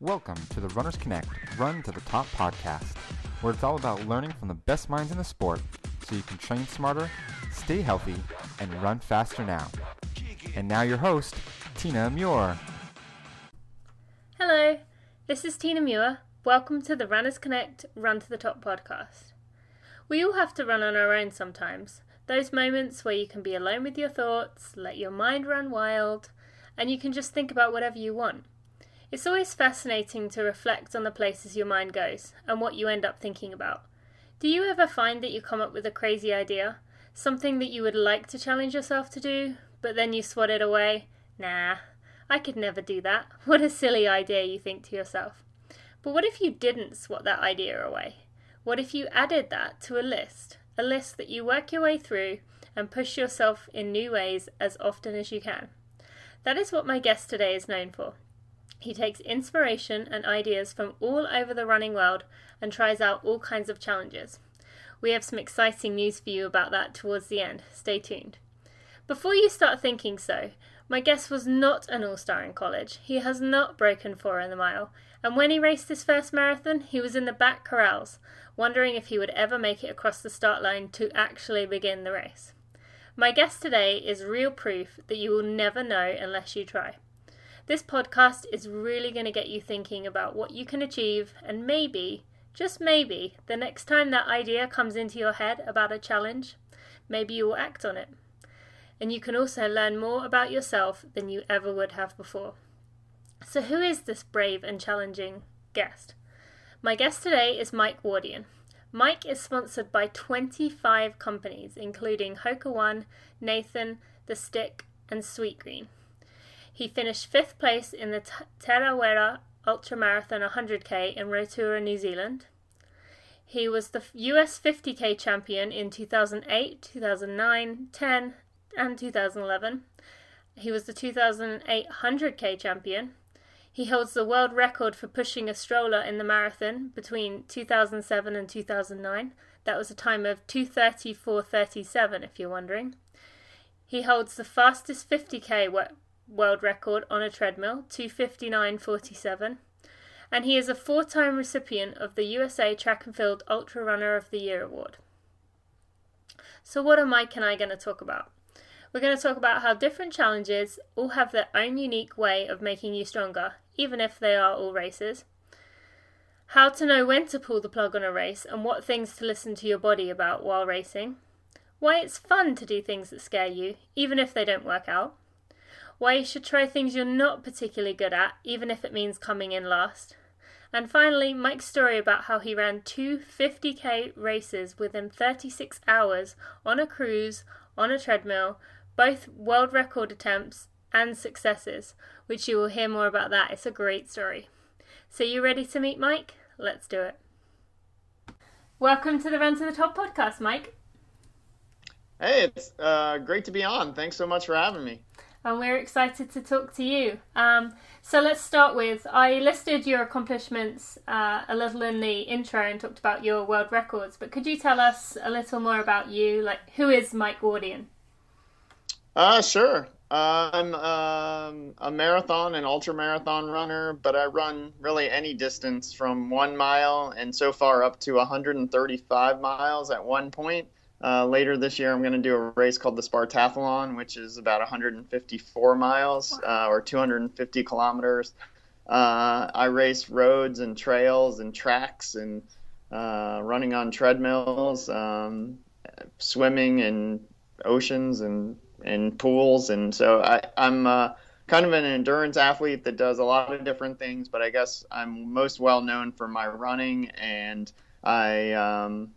Welcome to the Runners Connect Run to the Top podcast, where it's all about learning from the best minds in the sport so you can train smarter, stay healthy, and run faster now. And now your host, Tina Muir. Hello, this is Tina Muir. Welcome to the Runners Connect Run to the Top podcast. We all have to run on our own sometimes. Those moments where you can be alone with your thoughts, let your mind run wild, and you can just think about whatever you want. It's always fascinating to reflect on the places your mind goes and what you end up thinking about. Do you ever find that you come up with a crazy idea? Something that you would like to challenge yourself to do, but then you swat it away? Nah, I could never do that. What a silly idea, you think to yourself. But what if you didn't swat that idea away? What if you added that to a list? A list that you work your way through and push yourself in new ways as often as you can. That is what my guest today is known for. He takes inspiration and ideas from all over the running world and tries out all kinds of challenges. We have some exciting news for you about that towards the end. Stay tuned. Before you start thinking so, my guest was not an all star in college. He has not broken four in the mile, and when he raced his first marathon, he was in the back corrals, wondering if he would ever make it across the start line to actually begin the race. My guest today is real proof that you will never know unless you try. This podcast is really going to get you thinking about what you can achieve, and maybe, just maybe, the next time that idea comes into your head about a challenge, maybe you will act on it. And you can also learn more about yourself than you ever would have before. So, who is this brave and challenging guest? My guest today is Mike Wardian. Mike is sponsored by 25 companies, including Hoka One, Nathan, The Stick, and Sweetgreen. He finished fifth place in the Tarawera Ultramarathon 100k in Rotorua, New Zealand. He was the US 50k champion in 2008, 2009, 10, and 2011. He was the 2008 100k champion. He holds the world record for pushing a stroller in the marathon between 2007 and 2009. That was a time of 2:34:37 if you're wondering. He holds the fastest 50k world record on a treadmill, 259.47, and he is a four time recipient of the USA Track and Field Ultra Runner of the Year award. So, what are Mike and I going to talk about? We're going to talk about how different challenges all have their own unique way of making you stronger, even if they are all races. How to know when to pull the plug on a race and what things to listen to your body about while racing. Why it's fun to do things that scare you, even if they don't work out why you should try things you're not particularly good at, even if it means coming in last. And finally, Mike's story about how he ran two 50k races within 36 hours on a cruise, on a treadmill, both world record attempts and successes, which you will hear more about that. It's a great story. So, you ready to meet Mike? Let's do it. Welcome to the Run to the Top podcast, Mike. Hey, it's uh, great to be on. Thanks so much for having me and we're excited to talk to you. Um, so let's start with I listed your accomplishments uh, a little in the intro and talked about your world records, but could you tell us a little more about you? Like, who is Mike Wardian? Uh, sure. Uh, I'm um, a marathon and ultra marathon runner, but I run really any distance from one mile and so far up to 135 miles at one point. Uh, later this year, I'm going to do a race called the Spartathlon, which is about 154 miles uh, or 250 kilometers. Uh, I race roads and trails and tracks and uh, running on treadmills, um, swimming in oceans and, and pools. And so I, I'm uh, kind of an endurance athlete that does a lot of different things, but I guess I'm most well known for my running and I. Um,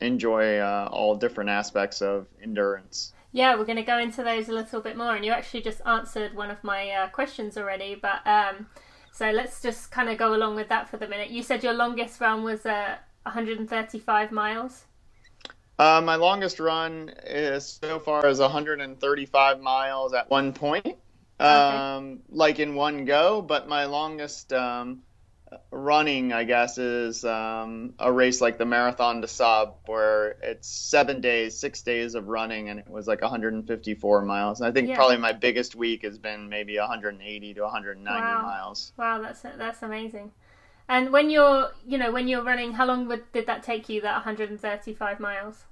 enjoy uh, all different aspects of endurance. Yeah, we're going to go into those a little bit more, and you actually just answered one of my uh, questions already. But um, so let's just kind of go along with that for the minute. You said your longest run was uh, 135 miles. Uh, my longest run is so far is 135 miles at one point, um, okay. like in one go. But my longest um, running, I guess, is um, a race like the Marathon des Sables, where it's seven days, six days of running, and it was like 154 miles. And I think Yeah. probably my biggest week has been maybe 180 to 190 Wow. miles. Wow, that's that's amazing. And when you're, you know, when you're running, how long would, did that take you? That 135 miles.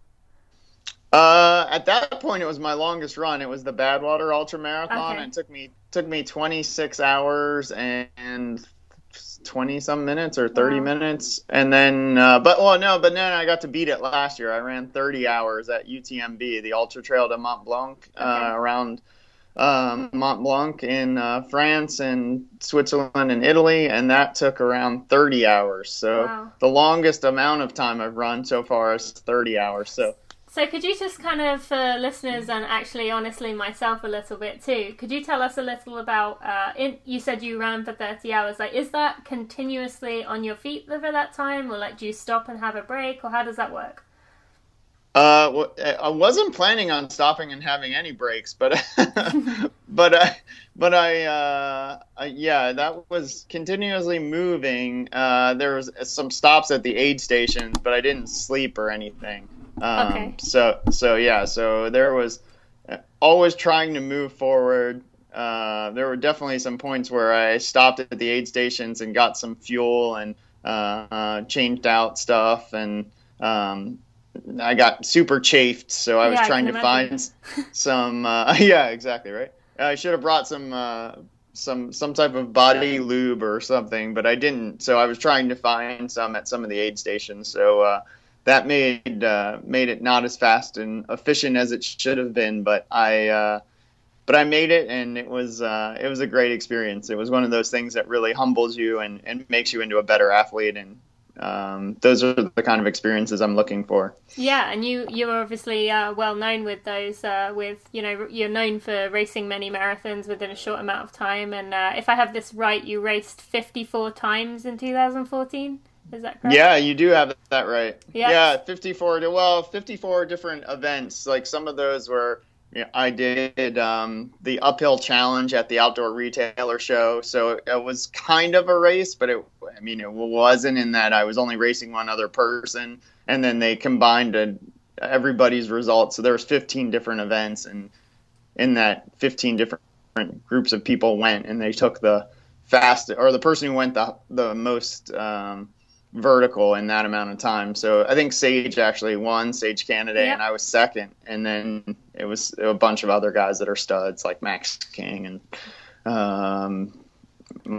Uh, at that point, it was my longest run. It was the Badwater Ultra Marathon. Okay. It took me took me 26 hours and 20 some minutes or 30 Wow. minutes, and then uh, but well no, but then I got to beat it last year. I ran 30 hours at UTMB, the Ultra Trail de Mont Blanc, Okay. uh, around um, Mont Blanc in uh, France and Switzerland and Italy, and that took around 30 hours. So Wow. the longest amount of time I've run so far is 30 hours. So. So could you just kind of, for listeners and actually, honestly, myself a little bit too, could you tell us a little about? Uh, in, you said you ran for 30 hours. Like, is that continuously on your feet for that time, or like, do you stop and have a break, or how does that work? Uh, well, I wasn't planning on stopping and having any breaks, but but I but I, uh, I yeah, that was continuously moving. Uh, there was some stops at the aid stations, but I didn't sleep or anything. Um, Okay. So so yeah, so there was uh, always trying to move forward. Uh, there were definitely some points where I stopped at the aid stations and got some fuel and uh, uh, changed out stuff and. Um, I got super chafed, so I was Yeah, trying can to imagine. find some. Uh, yeah, exactly right. I should have brought some uh, some some type of body lube or something, but I didn't. So I was trying to find some at some of the aid stations. So uh, that made uh, made it not as fast and efficient as it should have been. But I uh, but I made it, and it was uh, it was a great experience. It was one of those things that really humbles you and, and makes you into a better athlete and. Um, those are the kind of experiences I'm looking for. Yeah, and you you're obviously uh, well known with those. Uh, with you know you're known for racing many marathons within a short amount of time. And uh, if I have this right, you raced 54 times in 2014. Is that correct? Yeah, you do have that right. Yeah. Yeah, 54 to well, 54 different events. Like some of those were you know, I did um, the uphill challenge at the outdoor retailer show, so it was kind of a race, but it I mean it wasn't in that I was only racing one other person, and then they combined a, everybody's results. So there was 15 different events, and in that 15 different groups of people went, and they took the fast or the person who went the the most. Um, vertical in that amount of time. So I think Sage actually won, Sage Canaday, Yeah. and I was second. And then it was a bunch of other guys that are studs like Max King and um,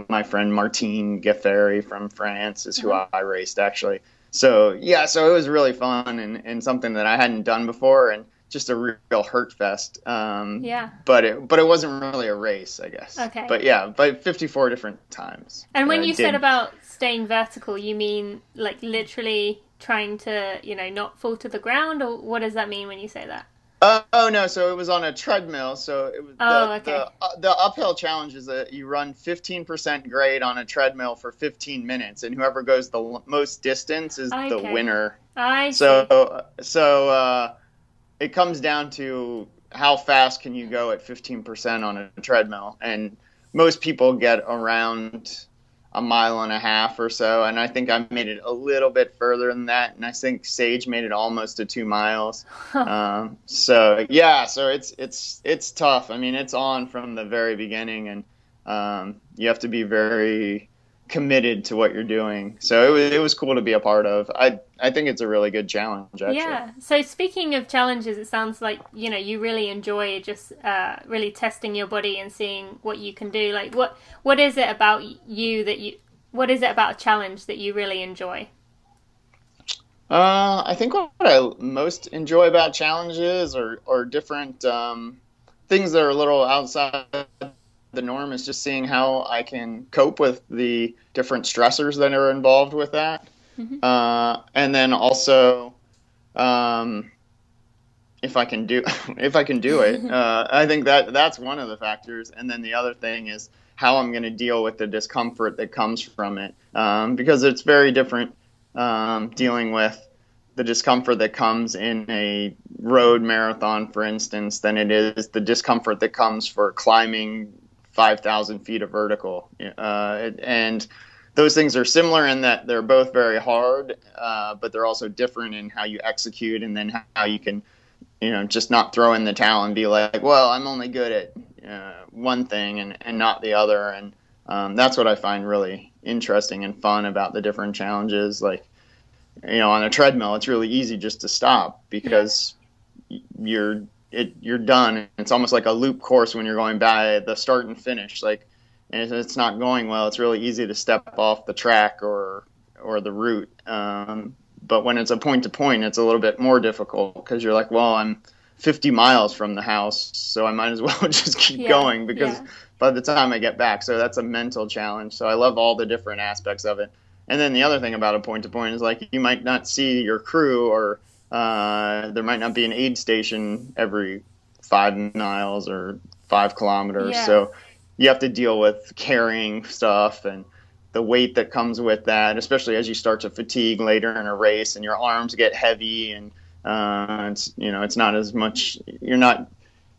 my friend Martine Gaffuri from France is who Mhm. I raced actually. So yeah, so it was really fun and, and something that I hadn't done before and just a real hurt fest. Um, Yeah. But it but it wasn't really a race, I guess. Okay. But yeah, but 54 different times. And when I you did. said about staying vertical, you mean like literally trying to, you know, not fall to the ground, or what does that mean when you say that? Uh, oh no! So it was on a treadmill. So it was Oh, the, okay. the, uh, the uphill challenge is that you run 15% grade on a treadmill for 15 minutes, and whoever goes the l- most distance is the winner. I see. So so uh, it comes down to how fast can you go at 15% on a treadmill, and most people get around a mile and a half or so, and I think I made it a little bit further than that, and I think Sage made it almost to two miles. um, so yeah, so it's it's it's tough. I mean, it's on from the very beginning, and um, you have to be very committed to what you're doing. So it was it was cool to be a part of. I I think it's a really good challenge. Actually. Yeah. So speaking of challenges, it sounds like you know you really enjoy just uh, really testing your body and seeing what you can do. Like what what is it about you that you what is it about a challenge that you really enjoy? Uh, I think what I most enjoy about challenges or or different um, things that are a little outside the norm is just seeing how I can cope with the different stressors that are involved with that. Mhm. Uh, and then also, um, if I can do if I can do it, uh, I think that that's one of the factors. And then the other thing is how I'm going to deal with the discomfort that comes from it, um, because it's very different um, dealing with the discomfort that comes in a road marathon, for instance, than it is the discomfort that comes for climbing 5,000 feet of vertical. Uh, and those things are similar in that they're both very hard, uh, but they're also different in how you execute and then how you can, you know, just not throw in the towel and be like, well, I'm only good at uh, one thing and, and not the other. And um, that's what I find really interesting and fun about the different challenges. Like, you know, on a treadmill, it's really easy just to stop because you're it you're done. It's almost like a loop course when you're going by the start and finish. Like and if it's not going well, it's really easy to step off the track or or the route. Um, but when it's a point to point, it's a little bit more difficult because you're like, well, I'm 50 miles from the house, so I might as well just keep yeah, going because yeah. by the time I get back, so that's a mental challenge. So I love all the different aspects of it. And then the other thing about a point to point is like you might not see your crew or uh, there might not be an aid station every five miles or five kilometers. Yeah. So you have to deal with carrying stuff and the weight that comes with that, especially as you start to fatigue later in a race and your arms get heavy and uh, it's you know it's not as much you're not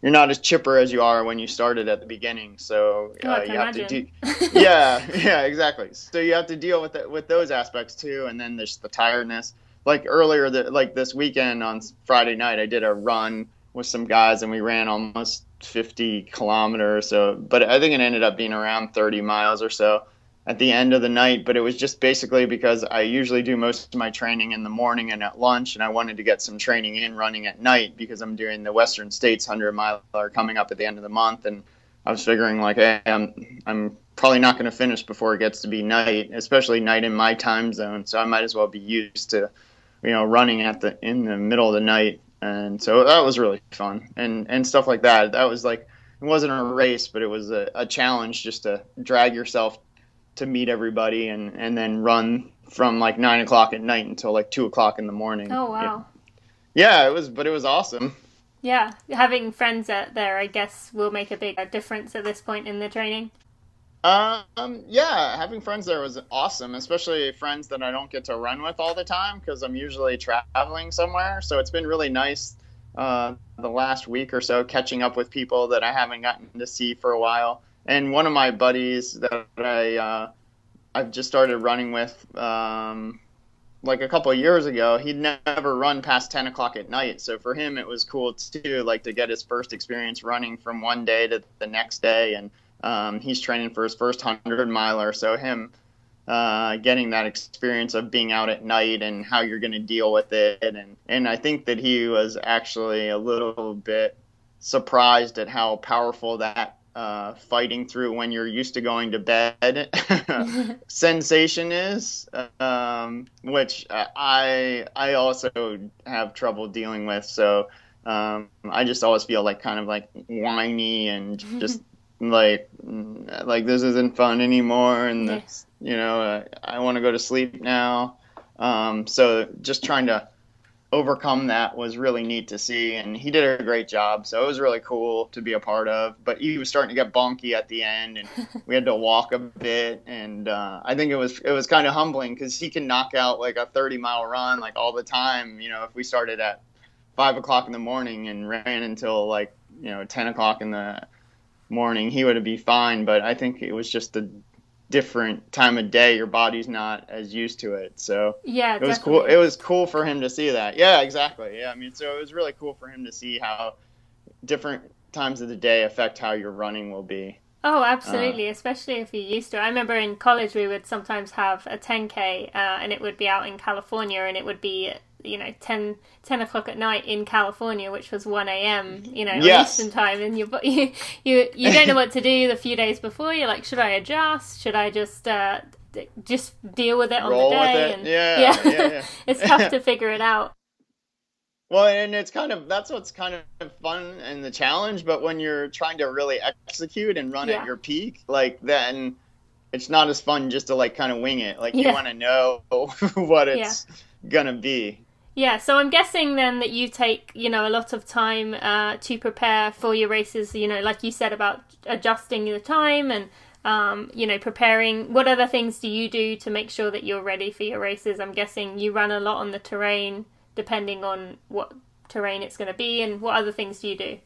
you're not as chipper as you are when you started at the beginning. So uh, oh, you have imagine. to de- yeah yeah exactly. So you have to deal with it with those aspects too, and then there's the tiredness. Like earlier, the, like this weekend on Friday night, I did a run with some guys and we ran almost 50 kilometers. So, but I think it ended up being around 30 miles or so at the end of the night. But it was just basically because I usually do most of my training in the morning and at lunch, and I wanted to get some training in running at night because I'm doing the Western States 100 miler coming up at the end of the month, and I was figuring like, hey, I'm I'm probably not going to finish before it gets to be night, especially night in my time zone. So I might as well be used to, you know, running at the in the middle of the night and so that was really fun. And and stuff like that. That was like it wasn't a race but it was a, a challenge just to drag yourself to meet everybody and and then run from like nine o'clock at night until like two o'clock in the morning. Oh wow. Yeah, yeah it was but it was awesome. Yeah. Having friends out there i guess will make a big difference at this point in the training um, yeah, having friends there was awesome, especially friends that I don't get to run with all the time because I'm usually traveling somewhere. So it's been really nice uh, the last week or so catching up with people that I haven't gotten to see for a while. And one of my buddies that I uh, I've just started running with, um, like a couple years ago, he'd never run past 10 o'clock at night. So for him, it was cool too, like to get his first experience running from one day to the next day and um, he's training for his first hundred miler, so him uh, getting that experience of being out at night and how you're going to deal with it, and and I think that he was actually a little bit surprised at how powerful that uh, fighting through when you're used to going to bed sensation is, um, which I I also have trouble dealing with. So um, I just always feel like kind of like whiny and just like like this isn't fun anymore and yes. you know uh, i want to go to sleep now um, so just trying to overcome that was really neat to see and he did a great job so it was really cool to be a part of but he was starting to get bonky at the end and we had to walk a bit and uh, i think it was it was kind of humbling because he can knock out like a 30 mile run like all the time you know if we started at five o'clock in the morning and ran until like you know 10 o'clock in the morning, he would be fine. But I think it was just a different time of day. Your body's not as used to it. So yeah, it was definitely. cool. It was cool for him to see that. Yeah, exactly. Yeah, I mean, so it was really cool for him to see how different times of the day affect how your running will be. Oh, absolutely, uh, especially if you're used to it. I remember in college we would sometimes have a 10K uh, and it would be out in California and it would be you know 10, 10 o'clock at night in California, which was one a.m. You know yes. Eastern time, and you you you you don't know what to do the few days before. You're like, should I adjust? Should I just uh, just deal with it on Roll the day? And yeah, yeah. yeah, yeah. it's tough to figure it out. Well, and it's kind of that's what's kind of fun and the challenge. But when you're trying to really execute and run yeah. at your peak, like then it's not as fun just to like kind of wing it. Like you want to know what it's gonna be. Yeah, so I'm guessing then that you take, you know, a lot of time uh, to prepare for your races, you know, like you said about adjusting the time and, um, you know, preparing. What other things do you do to make sure that you're ready for your races? I'm guessing you run a lot on the terrain, depending on what terrain it's going to be, and what other things do you do?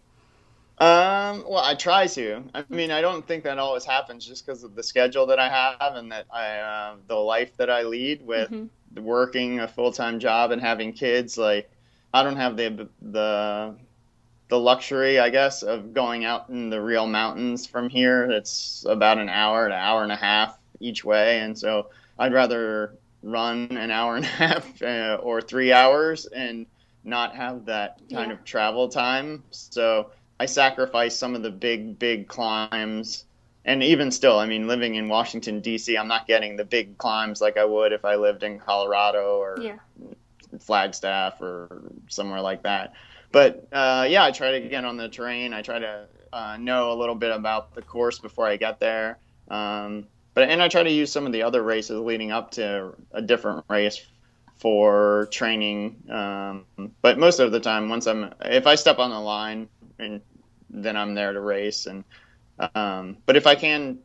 Um, well, I try to. I mean, I don't think that always happens just because of the schedule that I have and that I, uh, the life that I lead with mm-hmm. working a full time job and having kids. Like, I don't have the the the luxury, I guess, of going out in the real mountains from here. It's about an hour to hour and a half each way, and so I'd rather run an hour and a half uh, or three hours and not have that kind yeah. of travel time. So I sacrifice some of the big, big climbs. And even still, I mean, living in Washington, D.C., I'm not getting the big climbs like I would if I lived in Colorado or yeah. Flagstaff or somewhere like that. But uh, yeah, I try to get on the terrain. I try to uh, know a little bit about the course before I get there. Um, but and I try to use some of the other races leading up to a different race for training. Um, but most of the time, once I'm if I step on the line, and then I'm there to race. And um, but if I can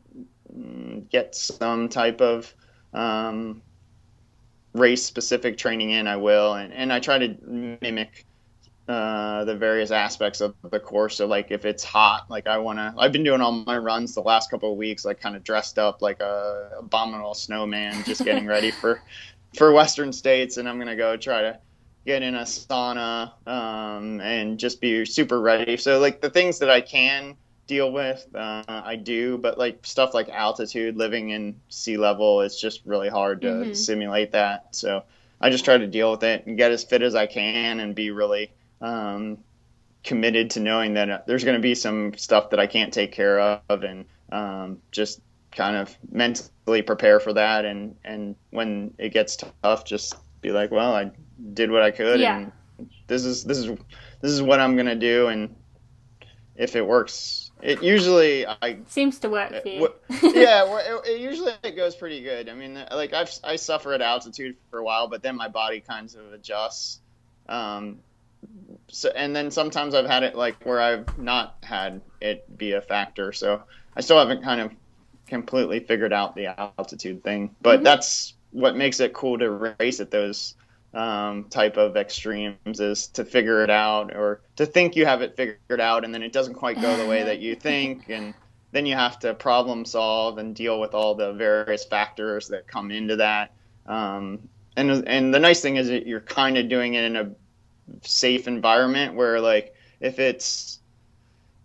get some type of um, race specific training in, I will. And, and I try to mimic uh, the various aspects of the course. So like if it's hot, like I want to, I've been doing all my runs the last couple of weeks, like kind of dressed up like a abominable snowman, just getting ready for, for Western states. And I'm going to go try to get in a sauna, um, and just be super ready. So like the things that I can deal with, uh, I do, but like stuff like altitude, living in sea level, it's just really hard to mm-hmm. simulate that. So I just try to deal with it and get as fit as I can and be really um, committed to knowing that uh, there's going to be some stuff that I can't take care of, and um, just kind of mentally prepare for that. And and when it gets tough, just be like, well, I did what I could, yeah. and this is this is this is what I'm going to do, and if it works, it usually I seems to work for you. yeah, it, it, usually it goes pretty good. I mean, like I've I suffer at altitude for a while, but then my body kind of adjusts. Um, so and then sometimes I've had it like where I've not had it be a factor. So I still haven't kind of completely figured out the altitude thing, but mm-hmm. that's what makes it cool to race at those um, type of extremes is to figure it out or to think you have it figured out and then it doesn't quite go the way that you think and then you have to problem solve and deal with all the various factors that come into that um, and and the nice thing is that you're kind of doing it in a safe environment where like if it's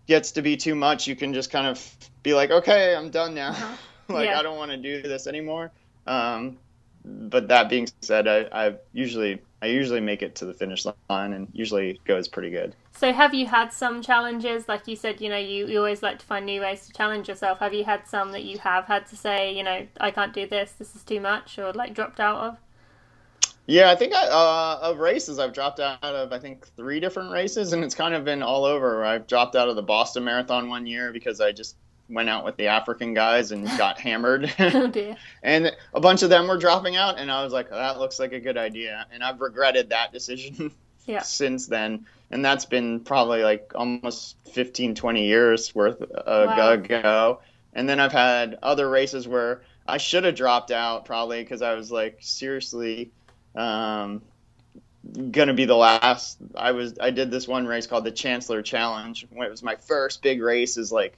gets to be too much you can just kind of be like okay i'm done now. Uh-huh. like yeah. i don't want to do this anymore. Um, but that being said I, I usually i usually make it to the finish line and usually goes pretty good. So have you had some challenges? Like you said you know you, you always like to find new ways to challenge yourself. Have you had some that you have had to say you know i can't do this this is too much or like dropped out of yeah, I think I, uh, of races, I've dropped out of I think three different races, and it's kind of been all over. I've dropped out of the Boston Marathon one year because I just went out with the African guys and got hammered. oh dear. and a bunch of them were dropping out, and I was like, that looks like a good idea, and I've regretted that decision yeah. since then. And that's been probably like almost 15, 20 years worth wow. ago. And then I've had other races where I should have dropped out probably because I was like seriously um, gonna be the last. I was I did this one race called the Chancellor Challenge. It was my first big race. Is like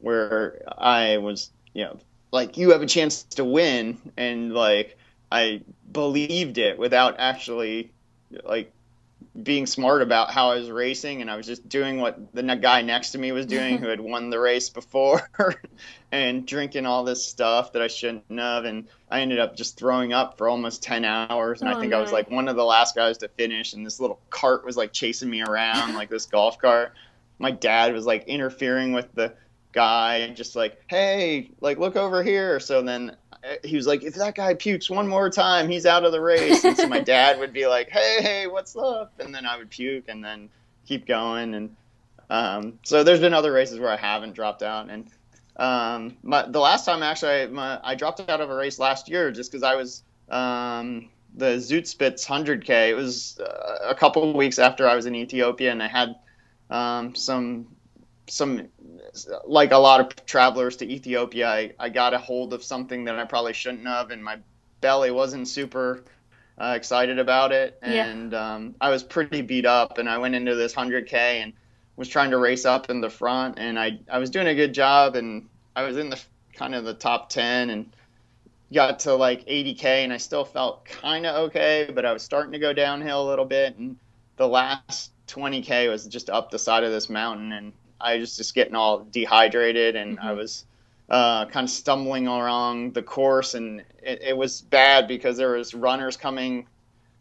where I was, you know, like you have a chance to win, and like I believed it without actually like being smart about how I was racing, and I was just doing what the guy next to me was doing, who had won the race before, and drinking all this stuff that I shouldn't have, and I ended up just throwing up for almost ten hours, and oh, I think no. I was like one of the last guys to finish, and this little cart was like chasing me around, like this golf cart. My dad was like interfering with the guy, just like, hey, like look over here. So then he was like, if that guy pukes one more time, he's out of the race. And so my dad would be like, hey, hey, what's up? And then I would puke and then keep going. And um, so there's been other races where I haven't dropped out. And um, my, the last time actually I, my, I dropped out of a race last year just because I was um, the Zugspitze 100K. It was uh, a couple of weeks after I was in Ethiopia and I had um, some some like a lot of travelers to Ethiopia, I, I got a hold of something that I probably shouldn't have, and my belly wasn't super uh, excited about it, and yeah. um, I was pretty beat up, and I went into this 100k and was trying to race up in the front, and I I was doing a good job, and I was in the kind of the top ten, and got to like 80k, and I still felt kind of okay, but I was starting to go downhill a little bit, and the last 20k was just up the side of this mountain, and I was just getting all dehydrated, and mm-hmm. I was uh, kind of stumbling along the course, and it, it was bad because there was runners coming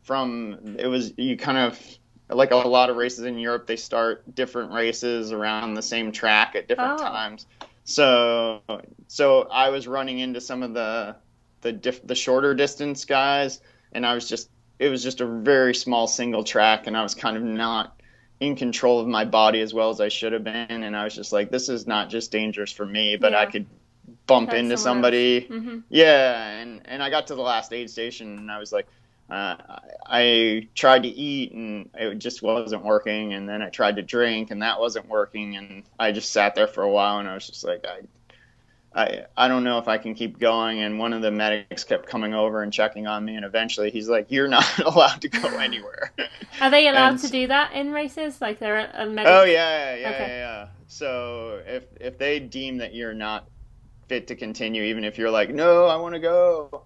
from. It was you kind of like a lot of races in Europe, they start different races around the same track at different oh. times. So, so I was running into some of the the diff, the shorter distance guys, and I was just it was just a very small single track, and I was kind of not in control of my body as well as I should have been, and I was just like, this is not just dangerous for me, but yeah. I could bump That's into somebody. Mm-hmm. Yeah, and and I got to the last aid station, and I was like, uh, I tried to eat and it just wasn't working, and then I tried to drink and that wasn't working, and I just sat there for a while, and I was just like, I. I, I don't know if I can keep going. And one of the medics kept coming over and checking on me. And eventually he's like, You're not allowed to go anywhere. Are they allowed and, to do that in races? Like they're a medic? Oh, yeah, yeah, okay. yeah, yeah. So if, if they deem that you're not fit to continue, even if you're like, No, I want to go,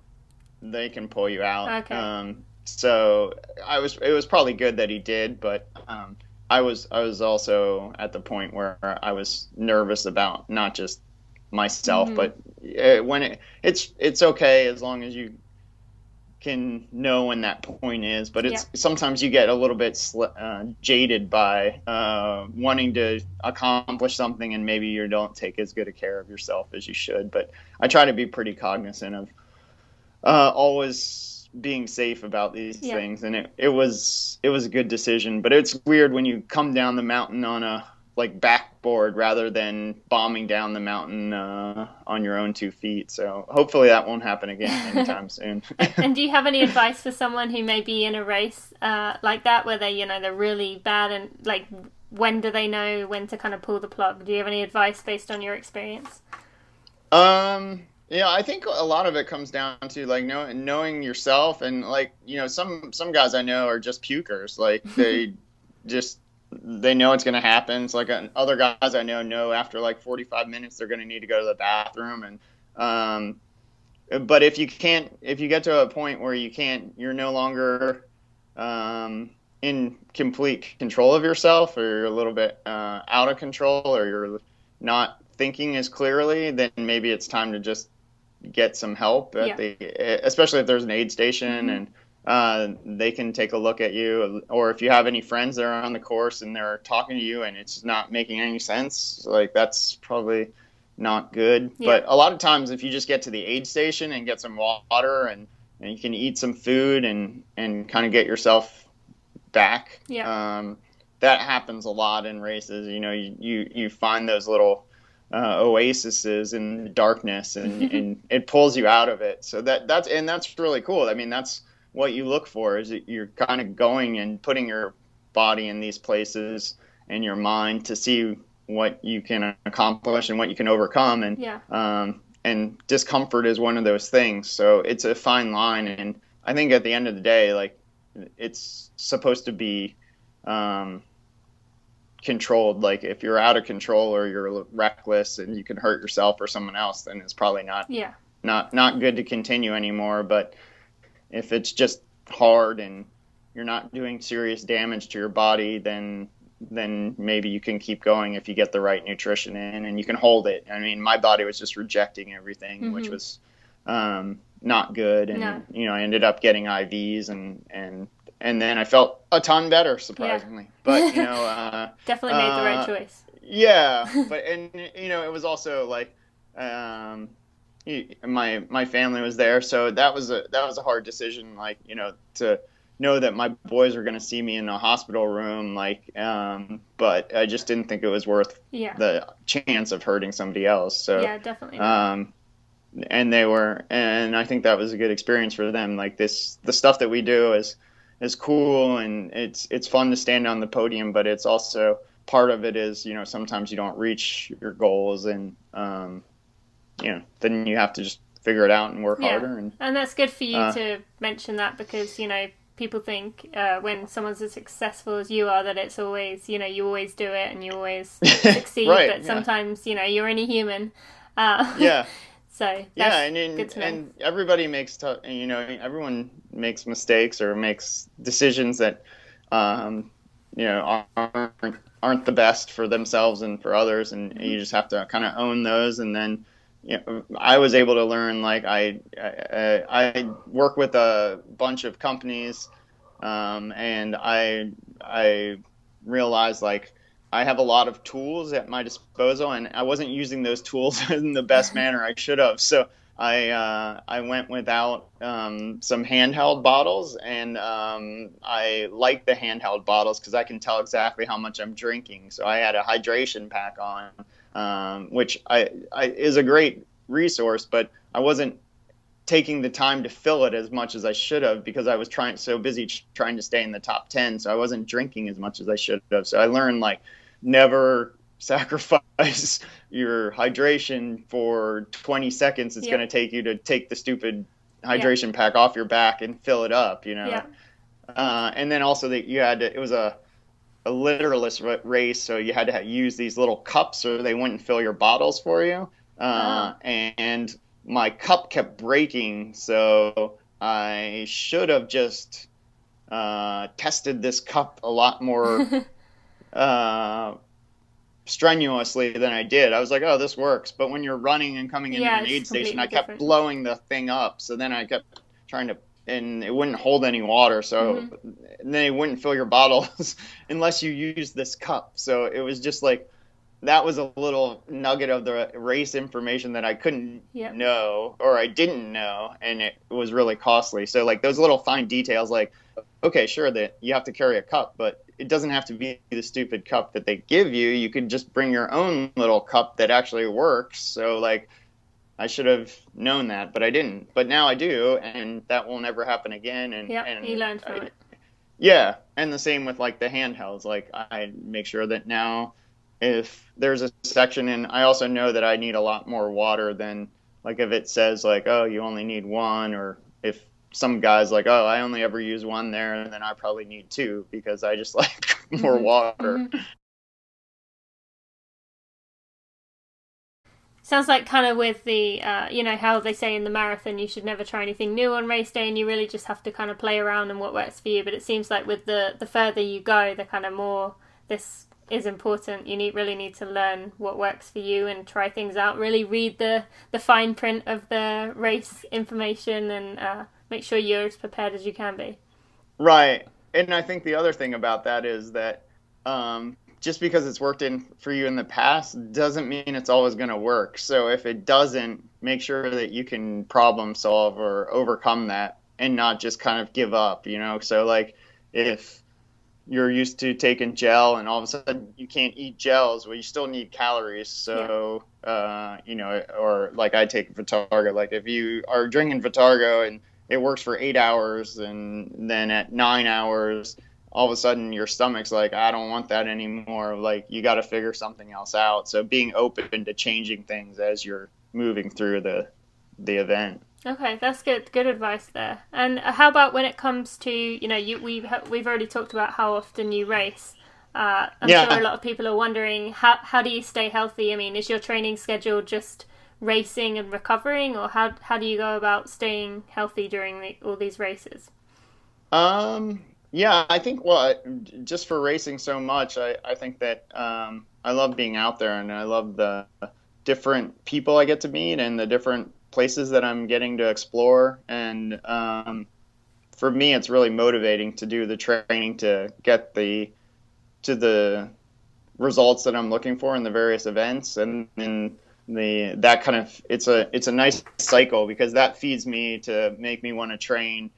they can pull you out. Okay. Um, so I was it was probably good that he did, but um, I was I was also at the point where I was nervous about not just myself, mm-hmm. but uh, when it, it's it's okay as long as you can know when that point is. But it's yeah. sometimes you get a little bit sl- uh, jaded by uh, wanting to accomplish something, and maybe you don't take as good a care of yourself as you should. But I try to be pretty cognizant of uh, always being safe about these yeah. things, and it, it was it was a good decision. But it's weird when you come down the mountain on a like backboard rather than bombing down the mountain uh, on your own two feet. So hopefully that won't happen again anytime soon. and do you have any advice for someone who may be in a race uh, like that, where they you know they're really bad and like when do they know when to kind of pull the plug? Do you have any advice based on your experience? Um, yeah, I think a lot of it comes down to like knowing knowing yourself and like you know some some guys I know are just pukers. Like they just they know it's going to happen. It's like uh, other guys I know know after like 45 minutes they're going to need to go to the bathroom and um but if you can't if you get to a point where you can't you're no longer um in complete control of yourself or you're a little bit uh, out of control or you're not thinking as clearly then maybe it's time to just get some help at yeah. the, especially if there's an aid station mm-hmm. and uh, they can take a look at you or if you have any friends that are on the course and they're talking to you and it's not making any sense like that's probably not good yeah. but a lot of times if you just get to the aid station and get some water and, and you can eat some food and and kind of get yourself back yeah. um, that happens a lot in races you know you, you, you find those little uh, oases in the darkness, and, and it pulls you out of it. So that that's and that's really cool. I mean, that's what you look for is that you're kind of going and putting your body in these places and your mind to see what you can accomplish and what you can overcome. And yeah. um, and discomfort is one of those things. So it's a fine line, and I think at the end of the day, like it's supposed to be. Um, controlled. Like if you're out of control or you're reckless and you can hurt yourself or someone else, then it's probably not yeah not not good to continue anymore. But if it's just hard and you're not doing serious damage to your body, then then maybe you can keep going if you get the right nutrition in and you can hold it. I mean, my body was just rejecting everything, mm-hmm. which was um, not good, and no. you know, I ended up getting IVs and and and then I felt a ton better, surprisingly. Yeah. But you know, uh, definitely made uh, the right uh, choice. Yeah, but and you know, it was also like, um, my my family was there, so that was a that was a hard decision. Like you know, to know that my boys were going to see me in a hospital room, like, um, but I just didn't think it was worth yeah. the chance of hurting somebody else. So yeah, definitely. Um, and they were, and I think that was a good experience for them. Like this, the stuff that we do is is cool and it's it's fun to stand on the podium, but it's also part of it is you know sometimes you don't reach your goals and um, you know then you have to just figure it out and work yeah. harder and and that's good for you uh, to mention that because you know people think uh, when someone's as successful as you are that it's always you know you always do it and you always succeed Right, but yeah. sometimes you know you're only human uh, Yeah. so yeah, and and, good to know. and everybody makes tough. You know, everyone makes mistakes or makes decisions that, um, you know, aren't aren't the best for themselves and for others, and you just have to kind of own those. And then, you know, I was able to learn. Like I, I, I work with a bunch of companies, um, and I, I realized like. I have a lot of tools at my disposal, and I wasn't using those tools in the best manner I should have. So I uh, I went without um, some handheld bottles, and um, I like the handheld bottles because I can tell exactly how much I'm drinking. So I had a hydration pack on, um, which I, I is a great resource, but I wasn't taking the time to fill it as much as I should have because I was trying so busy trying to stay in the top 10 so I wasn't drinking as much as I should have so I learned like never sacrifice your hydration for 20 seconds it's Yeah. going to take you to take the stupid hydration pack off your back and fill it up you know yeah uh, and then also that you had to, it was a a literalist race, so you had to use these little cups, or they wouldn't fill your bottles for you. Uh, Ah. And my cup kept breaking, so I should have just uh, tested this cup a lot more uh, strenuously than I did. I was like, "Oh, this works," but when you're running and coming into Yeah, an aid station, I kept different. blowing the thing up. So then I kept trying to, and it wouldn't hold any water. So Mm-hmm. and then it wouldn't fill your bottles unless you use this cup. So it was just like that was a little nugget of the race information that I couldn't Yep. know or I didn't know, and it was really costly. So like those little fine details, like okay, sure that you have to carry a cup, but it doesn't have to be the stupid cup that they give you. You could just bring your own little cup that actually works. So like I should have known that, but I didn't. But now I do, and that will never happen again. And yeah and you learned from I- it yeah, and the same with like the handhelds. Like I make sure that now, if there's a section, and I also know that I need a lot more water than like if it says like oh you only need one, or if some guys like oh I only ever use one there, and then I probably need two because I just like more Mhm, water. Mhm. Sounds like kind of with the, uh, you know, how they say in the marathon you should never try anything new on race day and you really just have to kind of play around and what works for you. But it seems like with the, the further you go, the kind of more this is important. You need really need to learn what works for you and try things out. Really read the, the fine print of the race information and uh, make sure you're as prepared as you can be. Right. And I think the other thing about that is that um, just because it's worked in for you in the past doesn't mean it's always going to work. So if it doesn't, make sure that you can problem solve or overcome that and not just kind of give up, you know? So, like, if you're used to taking gel and all of a sudden you can't eat gels, well, you still need calories. So, uh, you know, or like I take Vitargo, like if you are drinking Vitargo and it works for eight hours and then at nine hours all of a sudden your stomach's like i don't want that anymore like you got to figure something else out so being open to changing things as you're moving through the the event Okay, that's good. Good advice there. And how about when it comes to you know you we've we've already talked about how often you race. Uh, I'm Yeah. sure a lot of people are wondering how how do you stay healthy? I mean, is your training schedule just racing and recovering, or how how do you go about staying healthy during the, all these races? Um, yeah, I think well, just for racing so much, I, I think that um, I love being out there and I love the different people I get to meet and the different places that I'm getting to explore. And um, for me, it's really motivating to do the training to get the to the results that I'm looking for in the various events, and then the that kind of it's a it's a nice cycle because that feeds me to make me want to train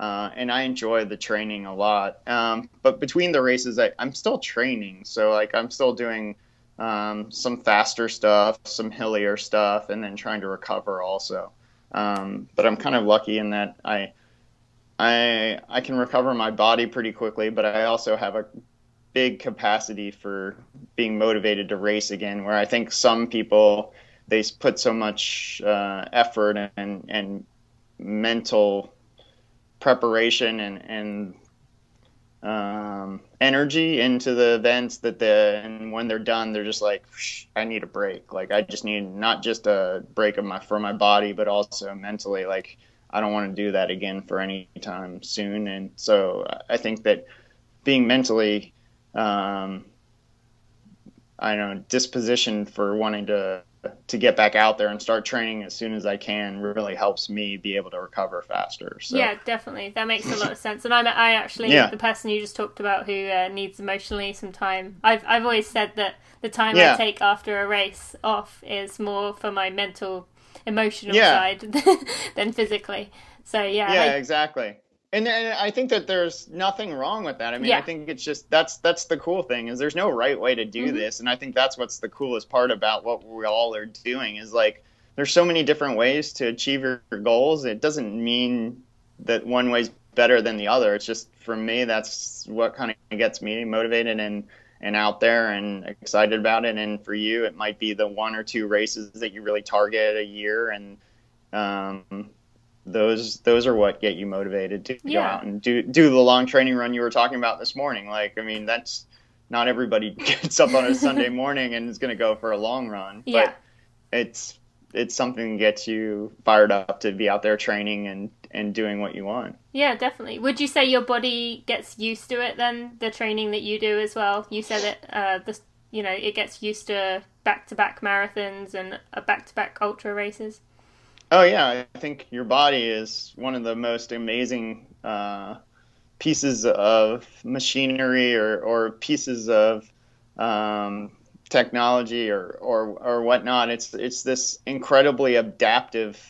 uh, and I enjoy the training a lot. Um, but between the races, I, I'm still training, so like I'm still doing um, some faster stuff, some hillier stuff, and then trying to recover also. Um, but I'm kind of lucky in that I I I can recover my body pretty quickly, but I also have a big capacity for being motivated to race again. Where I think some people they put so much uh, effort and and mental preparation and and um, energy into the events that the and when they're done they're just like I need a break like I just need not just a break of my for my body but also mentally like I don't want to do that again for any time soon and so I think that being mentally um, I don't know disposition for wanting to to get back out there and start training as soon as I can really helps me be able to recover faster. So. Yeah, definitely. That makes a lot of sense. And I'm I actually yeah. the person you just talked about who uh, needs emotionally some time. I've I've always said that the time yeah. I take after a race off is more for my mental emotional yeah. side than physically. So yeah. Yeah, I, exactly and, and I think that there's nothing wrong with that. I mean, yeah. I think it's just that's that's the cool thing is there's no right way to do mm-hmm. this, and I think that's what's the coolest part about what we all are doing is like there's so many different ways to achieve your goals. It doesn't mean that one way's better than the other. It's just for me that's what kind of gets me motivated and and out there and excited about it. And for you, it might be the one or two races that you really target a year and um, those those are what get you motivated to yeah. go out and do do the long training run you were talking about this morning. Like, I mean, that's not everybody gets up on a Sunday morning and is going to go for a long run, yeah. but it's it's something that gets you fired up to be out there training and and doing what you want. Yeah, definitely. Would you say your body gets used to it then? The training that you do as well. You said it. Uh, the you know it gets used to back to back marathons and back to back ultra races. Oh yeah, I think your body is one of the most amazing uh, pieces of machinery or, or pieces of um, technology or, or or whatnot. It's it's this incredibly adaptive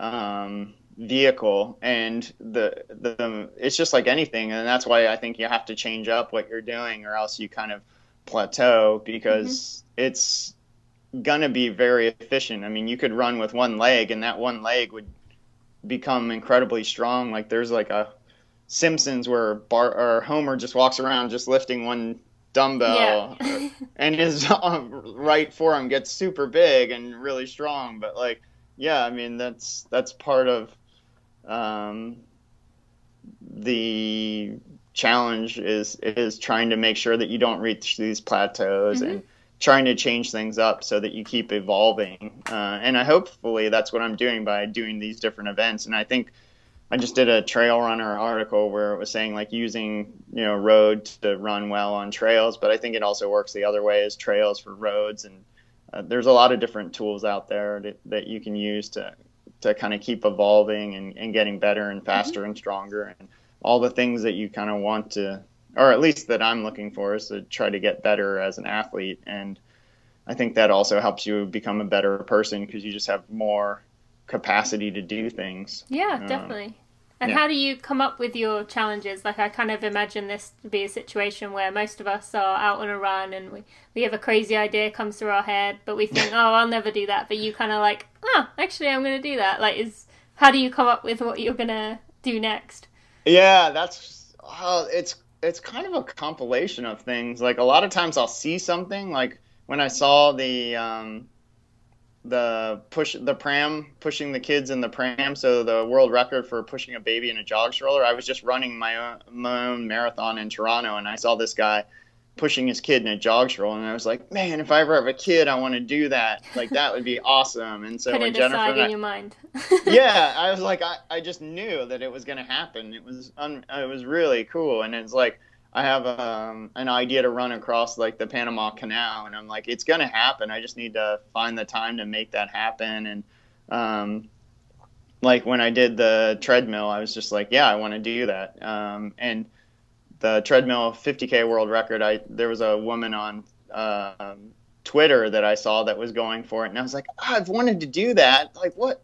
um, vehicle, and the the it's just like anything, and that's why I think you have to change up what you're doing, or else you kind of plateau because mm-hmm. it's gonna be very efficient. I mean, you could run with one leg, and that one leg would become incredibly strong. Like there's like a Simpsons where Bart or Homer just walks around just lifting one dumbbell, yeah. and his right forearm gets super big and really strong. But like, yeah, I mean that's that's part of um, the challenge is is trying to make sure that you don't reach these plateaus mm-hmm. and trying to change things up so that you keep evolving. Uh, and I hopefully that's what I'm doing by doing these different events. And I think I just did a trail runner article where it was saying like using you know road to run well on trails, but I think it also works the other way as trails for roads. And uh, there's a lot of different tools out there that, that you can use to to kind of keep evolving and, and getting better and faster mm-hmm. and stronger and all the things that you kind of want to or at least that I'm looking for, is to try to get better as an athlete. And I think that also helps you become a better person because you just have more capacity to do things. Yeah, um, definitely. And yeah. how do you come up with your challenges? Like, I kind of imagine this to be a situation where most of us are out on a run and we, we have a crazy idea comes through our head, but we think, oh, I'll never do that. But you kind of like, oh, actually, I'm going to do that. Like, is how do you come up with what you're going to do next? Yeah, that's, uh, it's it's kind of a compilation of things. Like a lot of times I'll see something like when I saw the um, the push the pram pushing the kids in the pram so the world record for pushing a baby in a jog stroller i was just running my own, my own marathon in toronto and i saw this guy pushing his kid in a jog stroller and i was like man if i ever have a kid i want to do that like that would be awesome and so Put when jennifer in your mind yeah i was like I, I just knew that it was going to happen it was un, it was really cool and it's like I have um, an idea to run across like the Panama Canal, and I'm like, it's gonna happen. I just need to find the time to make that happen. And um, like when I did the treadmill, I was just like, yeah, I want to do that. Um, and the treadmill 50k world record, I there was a woman on uh, Twitter that I saw that was going for it, and I was like, oh, I've wanted to do that. Like, what?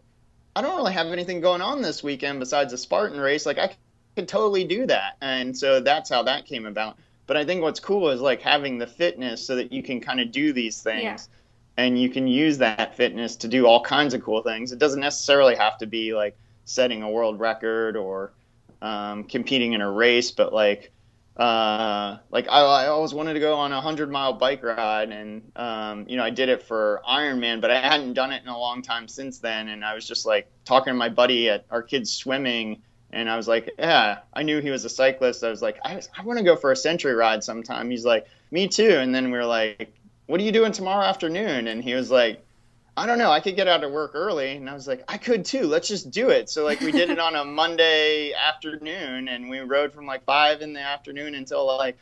I don't really have anything going on this weekend besides a Spartan race. Like, I could totally do that. And so that's how that came about. But I think what's cool is like having the fitness so that you can kind of do these things. Yeah. And you can use that fitness to do all kinds of cool things. It doesn't necessarily have to be like setting a world record or um, competing in a race, but like uh, like I, I, always wanted to go on a hundred mile bike ride, and um, you know I did it for Ironman, but I hadn't done it in a long time since then. And I was just like talking to my buddy at our kids swimming, And I was like, yeah, I knew he was a cyclist. I was like, I, I want to go for a century ride sometime. He's like, me too. And then we were like, what are you doing tomorrow afternoon? And he was like, I don't know. I could get out of work early. And I was like, I could too. Let's just do it. So like we did it on a Monday afternoon and we rode from like five in the afternoon until like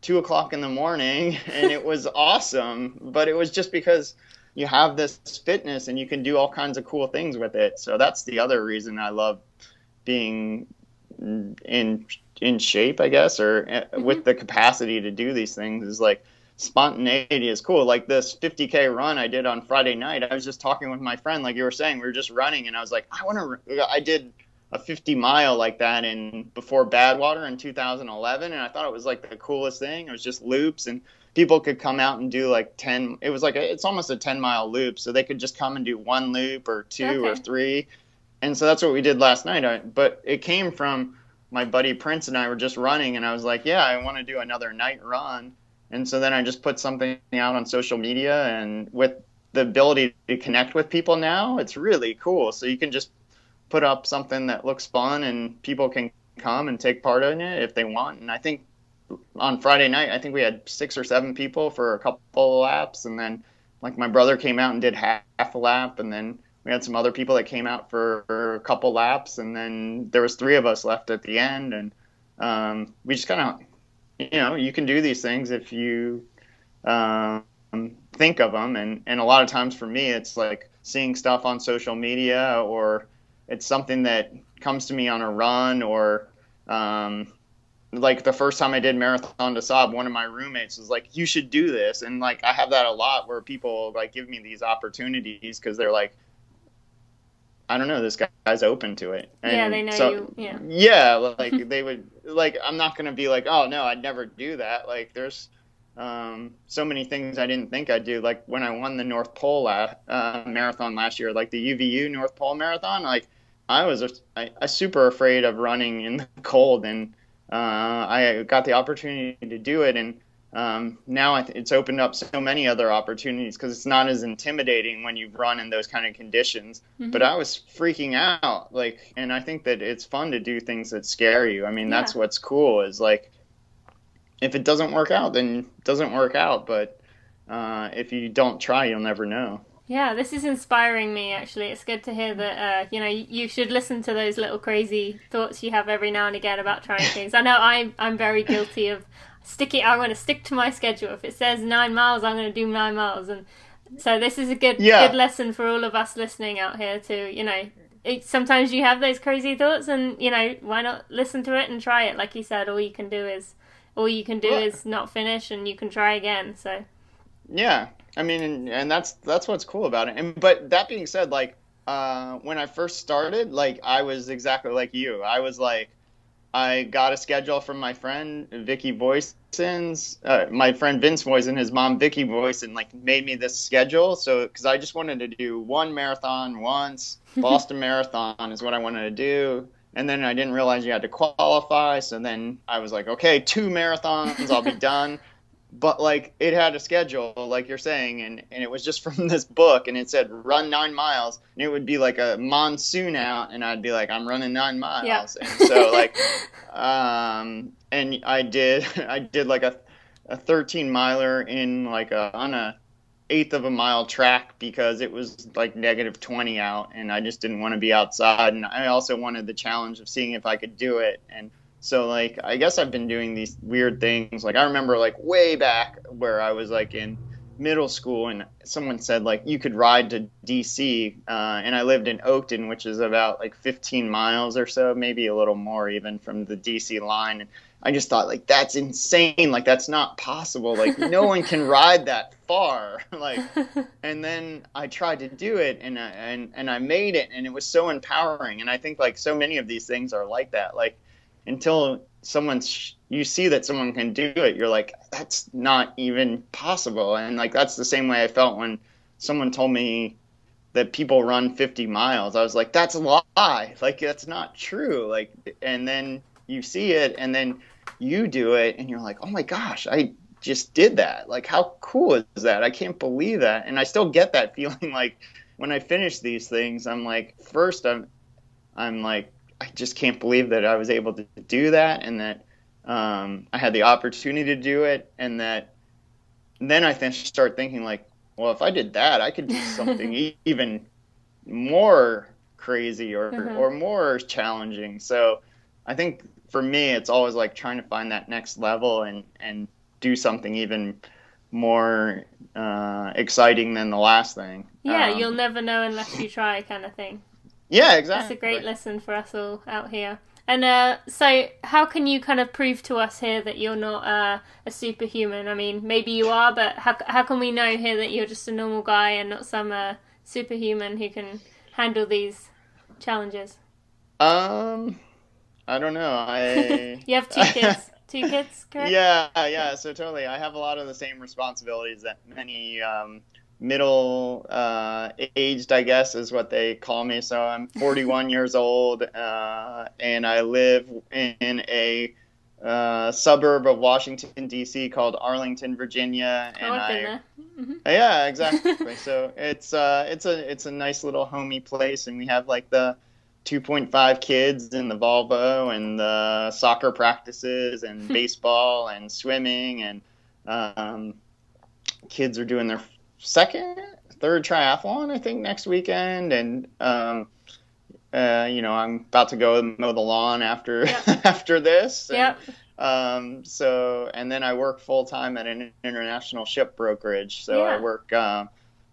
two o'clock in the morning. And it was awesome. But it was just because you have this fitness and you can do all kinds of cool things with it. So that's the other reason I love being in in shape, I guess, or eh, mm-hmm. with the capacity to do these things is like spontaneity is cool. Like this 50k run I did on Friday night. I was just talking with my friend, like you were saying, we were just running, and I was like, I want to. I did a 50 mile like that in before Badwater in 2011, and I thought it was like the coolest thing. It was just loops and people could come out and do like 10 it was like a, it's almost a 10 mile loop so they could just come and do one loop or two okay. or three and so that's what we did last night. I, but it came from my buddy Prince and I were just running, and I was like, yeah, I want to do another night run. And so then I just put something out on social media, and with the ability to connect with people now, it's really cool. So you can just put up something that looks fun, and people can come and take part in it if they want. And I think on Friday night, I think we had six or seven people for a couple laps, and then like my brother came out and did half a lap, and then we had some other people that came out for, for a couple laps, and then there was three of us left at the end, and um, we just kind of, you know, you can do these things if you um, think of them, and and a lot of times for me, it's like seeing stuff on social media, or it's something that comes to me on a run, or um, like the first time I did Marathon des Sables, one of my roommates was like, "You should do this," and like I have that a lot where people like give me these opportunities because they're like, I don't know, this guy's open to it. And yeah, they know so, you. Yeah. Yeah, like they would like I'm not gonna be like, oh no, I'd never do that. Like there's um, so many things I didn't think I'd do. Like when I won the North Pole la- uh, marathon last year, like the UVU North Pole marathon, like I was a, I, I super afraid of running in the cold, and uh, I got the opportunity to do it, and um, now it's opened up so many other opportunities because it's not as intimidating when you run in those kind of conditions. Mm-hmm. But I was freaking out, like, and I think that it's fun to do things that scare you. I mean, yeah. that's what's cool is like, if it doesn't work out, then it doesn't work out. But uh, if you don't try, you'll never know. Yeah, this is inspiring me. Actually, it's good to hear that. Uh, you know, you should listen to those little crazy thoughts you have every now and again about trying things. I know I'm I'm very guilty of stick it. I'm going to stick to my schedule. If it says nine miles, I'm going to do nine miles. And so this is a good yeah. good lesson for all of us listening out here. To you know, it, sometimes you have those crazy thoughts, and you know, why not listen to it and try it? Like you said, all you can do is all you can do well, is not finish, and you can try again. So yeah, I mean, and, and that's that's what's cool about it. And but that being said, like uh, when I first started, like I was exactly like you. I was like I got a schedule from my friend Vicky Voisin's, uh, my friend Vince Voisin, his mom Vicky Voisin, like made me this schedule. So because I just wanted to do one marathon once, Boston Marathon is what I wanted to do, and then I didn't realize you had to qualify. So then I was like, okay, two marathons, I'll be done but like it had a schedule like you're saying and, and it was just from this book and it said run nine miles and it would be like a monsoon out and i'd be like i'm running nine miles yeah. and so like um and i did i did like a, a 13 miler in like a on a eighth of a mile track because it was like negative 20 out and i just didn't want to be outside and i also wanted the challenge of seeing if i could do it and so like I guess I've been doing these weird things. Like I remember like way back where I was like in middle school and someone said like you could ride to DC uh, and I lived in Oakton which is about like 15 miles or so maybe a little more even from the DC line. And I just thought like that's insane. Like that's not possible. Like no one can ride that far. Like and then I tried to do it and I, and and I made it and it was so empowering. And I think like so many of these things are like that. Like until someone's you see that someone can do it you're like that's not even possible. And like that's the same way i felt when someone told me that people run 50 miles. I was like that's a lie. Like that's not true. Like and then you see it and then you do it and you're like oh my gosh i just did that. Like how cool is that? I can't believe that. And i still get that feeling like when i finish these things i'm like first i'm i'm like I just can't believe that I was able to do that and that um, I had the opportunity to do it and that then I th- start thinking like, well, if I did that, I could do something e- even more crazy or Mhm. or more challenging. So I think for me, it's always like trying to find that next level and and do something even more uh, exciting than the last thing. Yeah, Um, you'll never know unless you try, kind of thing. Yeah, exactly. That's a great lesson for us all out here. And uh, so, how can you kind of prove to us here that you're not uh, a superhuman? I mean, maybe you are, but how how can we know here that you're just a normal guy and not some uh, superhuman who can handle these challenges? Um, I don't know. I You have two kids. two kids, correct? yeah, yeah. So totally, I have a lot of the same responsibilities that many um, middle uh, aged, I guess, is what they call me. So I'm 41 years old, uh, and I live in a uh, suburb of Washington D.C. called Arlington, Virginia, Oh, and I've I. there. hmm Yeah, exactly. so it's uh, it's a it's a nice little homey place, and we have like the 2.5 kids in the Volvo, and the soccer practices, and baseball, and swimming, and um, kids are doing their second, third triathlon, I think, next weekend, and um, uh, you know, I'm about to go mow the lawn after Yep. after this. and, Yep. um, so, and then I work full time at an international ship brokerage. So I work, um,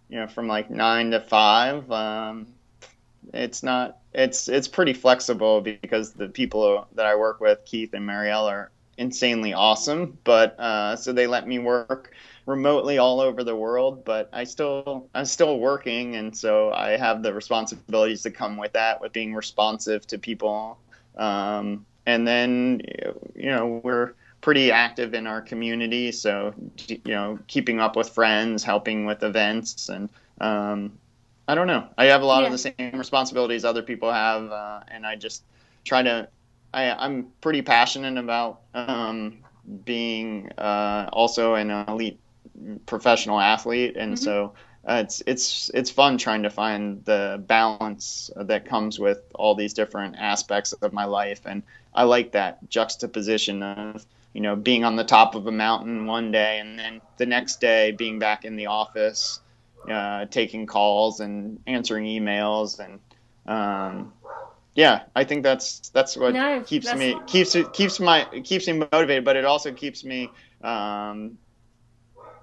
you know, from like nine to five. Um, it's not, it's, it's pretty flexible because the people that I work with, Keith and Marielle, are insanely awesome. But, uh, so they let me work remotely all over the world, but I still, I'm still working. And so I have the responsibilities that come with that, with being responsive to people. Um, and then you know we're pretty active in our community so you know keeping up with friends helping with events and um, i don't know i have a lot Yeah. of the same responsibilities other people have uh, and i just try to I, i'm pretty passionate about um, being uh, also an elite professional athlete. And Mhm. so uh, it's it's it's fun trying to find the balance that comes with all these different aspects of my life. And I like that juxtaposition of you know being on the top of a mountain one day and then the next day being back in the office uh, taking calls and answering emails. And um, yeah I think that's that's what No, keeps that's- me keeps it keeps my keeps me motivated but it also keeps me um,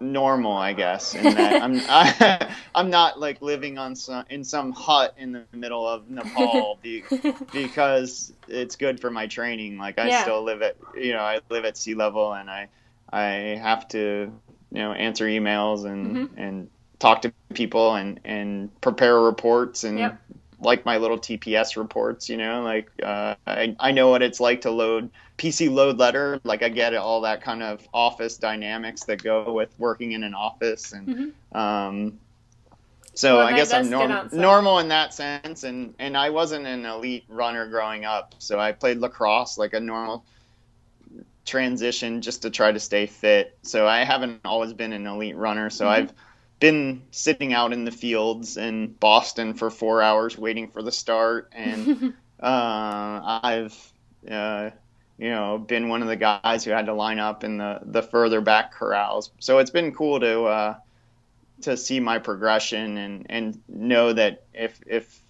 normal I guess in that I'm I, I'm not like living on some in some hut in the middle of Nepal be, because it's good for my training. Like I Yeah. still live at you know I live at sea level and I I have to you know answer emails and Mhm. and talk to people and and prepare reports and Yep. like my little TPS reports. You know like uh, I I know what it's like to load PC load letter. Like I get it, all that kind of office dynamics that go with working in an office and Mhm. um, so Well, I guess I'm that's a good norm- normal in that sense, and and I wasn't an elite runner growing up, so I played lacrosse like a normal transition just to try to stay fit. So I haven't always been an elite runner. So Mhm. I've been sitting out in the fields in Boston for four hours waiting for the start, and uh, I've uh, you know been one of the guys who had to line up in the the further back corrals. So it's been cool to uh, to see my progression and and know that if if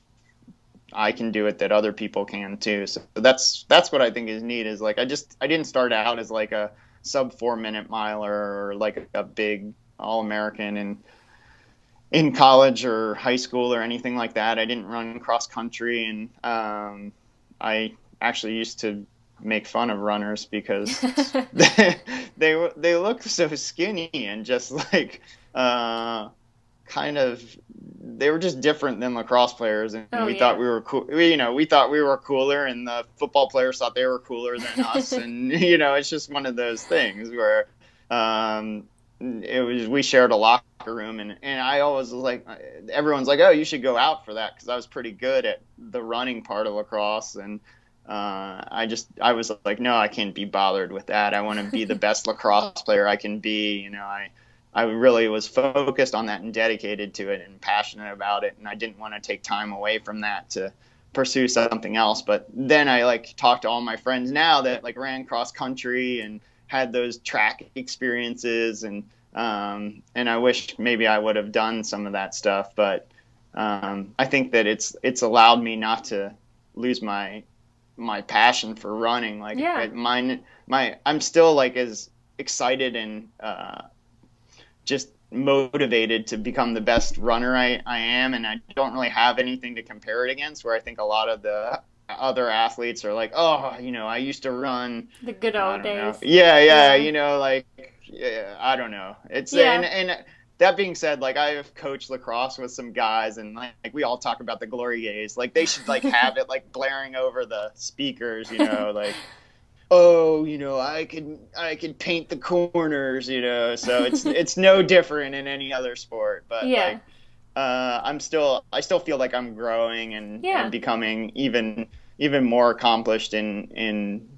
I can do it, that other people can too. So that's that's what I think is neat. Is like I just I didn't start out as like a sub four minute miler or like a, big all American and in college or high school or anything like that. I didn't run cross country, and um, I actually used to make fun of runners because they, they they look so skinny and just like uh, kind of they were just different than lacrosse players, and Oh, we yeah. thought we were cool. We, you know, we thought we were cooler, and the football players thought they were cooler than us, and you know, it's just one of those things where. Um, it was we shared a locker room and and I always was like everyone's like oh you should go out for that because I was pretty good at the running part of lacrosse and uh, I just I was like no I can't be bothered with that I want to be the best lacrosse player I can be you know I I really was focused on that and dedicated to it and passionate about it and I didn't want to take time away from that to pursue something else. But then I like talked to all my friends now that like ran cross country and had those track experiences and um, and I wish maybe I would have done some of that stuff, but um, I think that it's it's allowed me not to lose my my passion for running. Like Yeah. mine, my I'm still like as excited and uh, just motivated to become the best runner I, I am, and I don't really have anything to compare it against. Where I think a lot of the other athletes are like, oh, you know, I used to run The good old don't know. days. Yeah, Yeah. yeah, you know, like yeah, I don't know. It's Yeah. and and that being said, like I've coached lacrosse with some guys, and like, we all talk about the glory days. Like they should like have it like blaring over the speakers, you know, like oh, you know, I can I can paint the corners, you know. So it's it's no different in any other sport, but Yeah. like uh, I'm still I still feel like I'm growing and, Yeah. and becoming even even more accomplished in in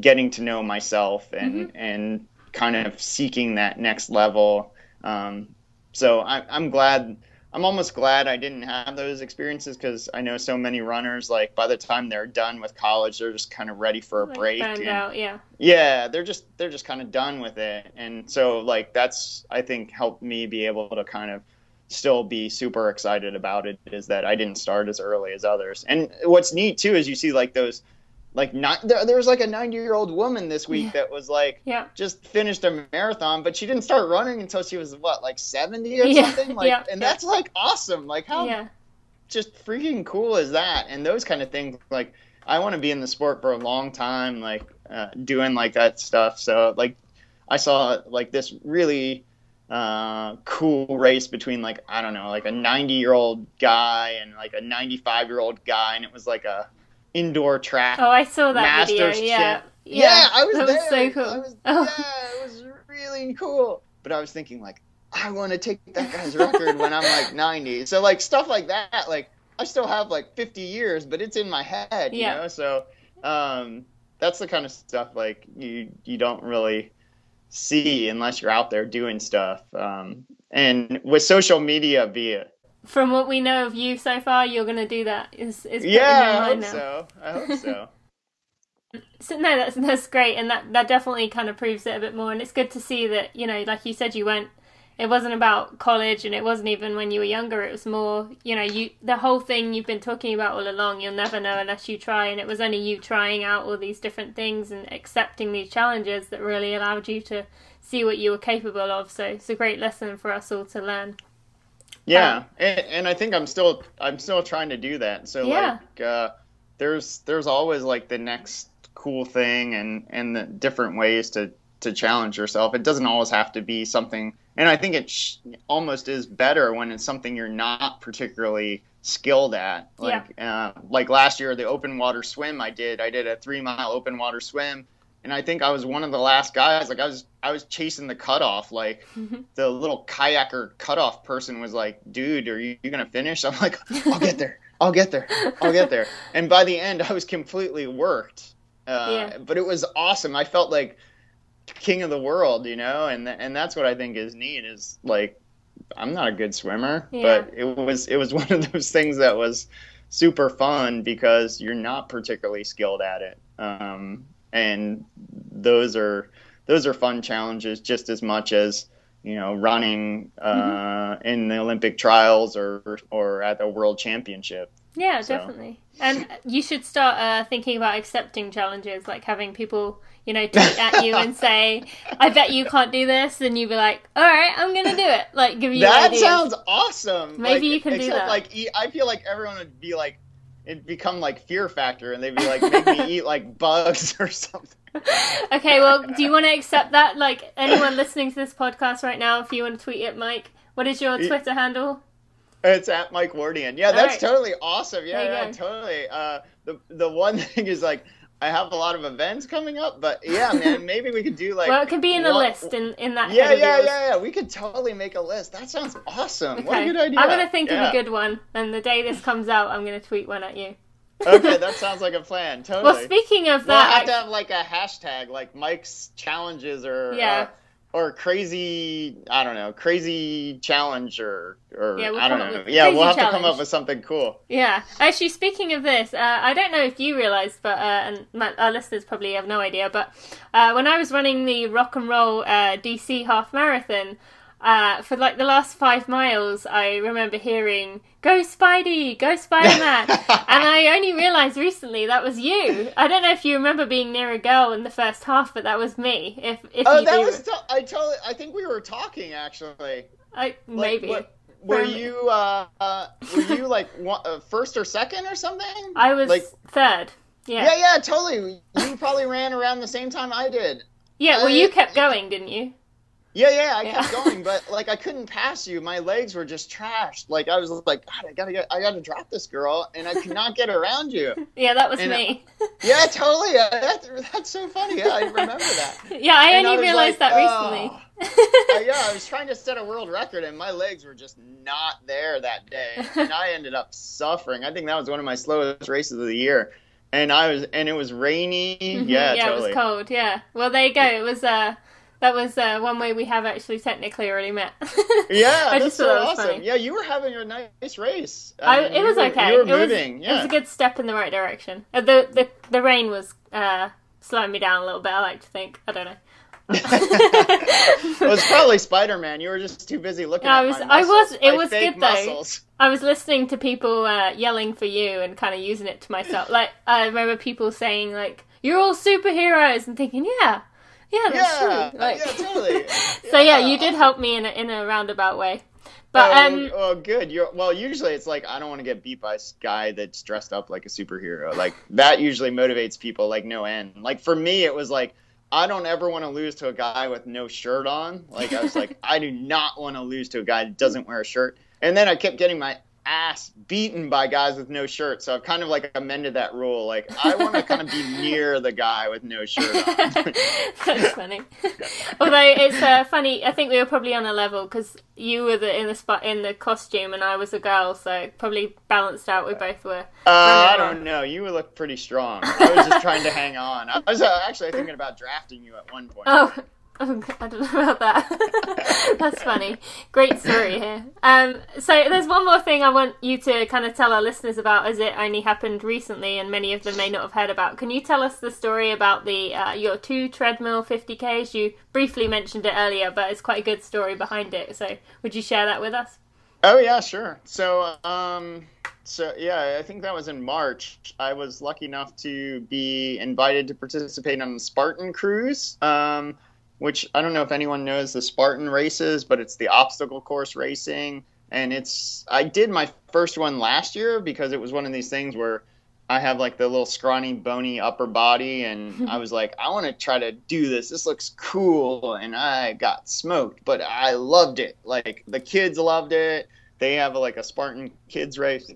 getting to know myself and Mm-hmm. and kind of seeking that next level. Um, so I, I'm glad. I'm almost glad I didn't have those experiences because I know so many runners. Like by the time they're done with college, they're just kind of ready for a Like, break. and- out, yeah. yeah, they're just they're just kind of done with it, and so like that's I think helped me be able to kind of still be super excited about it is that I didn't start as early as others. And what's neat too is you see like those like not there, there was like a 90 year old woman this week Yeah. that was like Yeah. just finished a marathon, but she didn't start running until she was what like 70 or Yeah, something. Like, yeah, and that's like awesome. Like how just freaking cool is that? And those kind of things, like I want to be in the sport for a long time, like uh, doing like that stuff. So like I saw like this really uh, cool race between like I don't know, like a 90 year old guy and like a 95 year old guy, and it was like a indoor track. Oh, I saw that Masters video. Yeah. champ- Yeah, I was that there. was so cool. I was, Oh. Yeah, it was really cool. But I was thinking like, I want to take that guy's record when I'm like 90. So like stuff like that, like I still have like 50 years, but it's in my head, you Yeah. know. So um, that's the kind of stuff like you you don't really see unless you're out there doing stuff. Um, and with social media, via From what we know of you so far, you're going to do that. Is is yeah, I hope now. so. I hope so. So no, that's that's great, and that that definitely kind of proves it a bit more. And it's good to see that you know, like you said, you went. It wasn't about college, and it wasn't even when you were younger. It was more, you know, you the whole thing you've been talking about all along. You'll never know unless you try, and it was only you trying out all these different things and accepting these challenges that really allowed you to see what you were capable of. So it's a great lesson for us all to learn. Yeah, and, and I think I'm still I'm still trying to do that. So Yeah. like uh, there's there's always like the next cool thing and and the different ways to to challenge yourself. It doesn't always have to be something, and I think it sh- almost is better when it's something you're not particularly skilled at. Like uh, like last year, the open water swim I did. I did a three mile open water swim, and I think I was one of the last guys. Like I was I was chasing the cutoff. Like the little kayaker cutoff person was like, "Dude, are you, you gonna finish?" I'm like, "I'll get there. I'll get there. I'll get there." And by the end, I was completely worked. Uh, Yeah. But it was awesome. I felt like king of the world, you know, and th- and that's what I think is neat. Is like, I'm not a good swimmer, Yeah. but it was it was one of those things that was super fun because you're not particularly skilled at it. Um, and those are those are fun challenges just as much as you know running uh, Mm-hmm. in the Olympic trials or or at the World Championship. Yeah, So- definitely. And you should start uh, thinking about accepting challenges, like having people, you know, tweet at you and say, "I bet you can't do this," and you be like, "All right, I'm gonna do it." Like, give you that ideas. sounds awesome. Maybe Like, you can do that. Like I feel like everyone would be like it'd become like fear factor, and they'd be like make me eat like bugs or something. okay, well, do you want to accept that? Like, anyone listening to this podcast right now, if you want to tweet it, Mike, what is your Twitter handle? It's at Mike Wardian. Yeah, that's right. totally awesome. Yeah, yeah, go. totally. Uh, the the one thing is like I have a lot of events coming up, but yeah, man, maybe we could do like well, it could be in a one- list in, in that Yeah, yeah, yeah, yeah. We could totally make a list. That sounds awesome. What a good idea. I'm gonna think Yeah. of a good one, and the day this comes out, I'm gonna tweet one at you. okay, that sounds like a plan. Totally. Well, speaking of that, I that, have to have like a hashtag, like Mike's challenges or Yeah. or crazy I don't know crazy challenge or or Yeah, we'll I don't know yeah we'll have to come up with something cool. Yeah. Actually, speaking of this, uh, I don't know if you realised, but uh, and my, our listeners probably have no idea. But uh, when I was running the rock and roll uh, DC half marathon. Uh, for like the last five miles, I remember hearing "Go Spidey, go Spider Man," and I only realised recently that was you. I don't know if you remember being near a girl in the first half, but that was me. If if Oh, you that do, was I totally I think we were talking actually. I, Like, maybe what- were you uh, uh were you like one, uh, first or second or something? I was like third. Yeah. yeah yeah totally. You probably ran around the same time I did. Yeah, well, I- you kept going, didn't you? Yeah, yeah, I Yeah. kept going, but like I couldn't pass you. My legs were just trashed. Like I was like, God, I gotta get, I gotta drop this girl, and I could not get around you. Yeah, that was And, me. Yeah, totally. Uh, That, that's so funny. Yeah, I remember that. yeah, I and only was realized like, that oh. recently. Uh, yeah, I was trying to set a world record, and my legs were just not there that day, and I ended up suffering. I think that was one of my slowest races of the year, and I was, and it was rainy. Mhm, Yeah, yeah, totally. it was cold. Yeah. Well, there you go. It was uh, that was uh, one way we have actually technically already met. Yeah, I that's just so that was awesome. funny. Yeah, you were having a nice race. I, mean, it was were- okay. You were it was, moving. It was a good step in the right direction. Uh, the the the rain was uh slowing me down a little bit. I like to think. I don't know. it was probably Spider Man. You were just too busy looking I at was- my I was- it was good, though. muscles. I was listening to people uh, yelling for you and kind of using it to myself. Like I remember people saying like, "You're all superheroes," and thinking, "Yeah, yeah, that's Yeah, true." Like, yeah, totally. so yeah, you did help me in a, in a roundabout way. But oh, um, oh, good. You're well. Usually, it's like I don't want to get beat by a guy that's dressed up like a superhero. Like that usually motivates people like no end. Like for me, it was like I don't ever want to lose to a guy with no shirt on. Like I was like I do not want to lose to a guy that doesn't wear a shirt. And then I kept getting my ass beaten by guys with no shirt. So I've kind of like amended that rule. Like I want to kind of be near the guy with no shirt on. That's funny. Although it's uh, funny, I think we were probably on a level because you were the, in the spot in the costume and I was a girl, so probably balanced out. We both were. Uh, I don't know. You look pretty strong. I was just trying to hang on. I was uh, actually thinking about drafting you at one point. Oh, I don't know about that. That's funny. Great story here. Um, so there's one more thing I want you to kind of tell our listeners about, as it only happened recently, and many of them may not have heard about. Can you tell us the story about the uh, your two treadmill 50ks? You briefly mentioned it earlier, but it's quite a good story behind it. So would you share that with us? Oh yeah, sure. So, um, so yeah, I think that was in March. I was lucky enough to be invited to participate on the Spartan cruise, um, which I don't know if anyone knows the Spartan races, but it's the obstacle course racing, and it's I did my first one last year because it was one of these things where I have like the little scrawny, bony upper body, and I was like, I want to try to do this. This looks cool, and I got smoked, but I loved it. Like the kids loved it. They have like a Spartan kids race.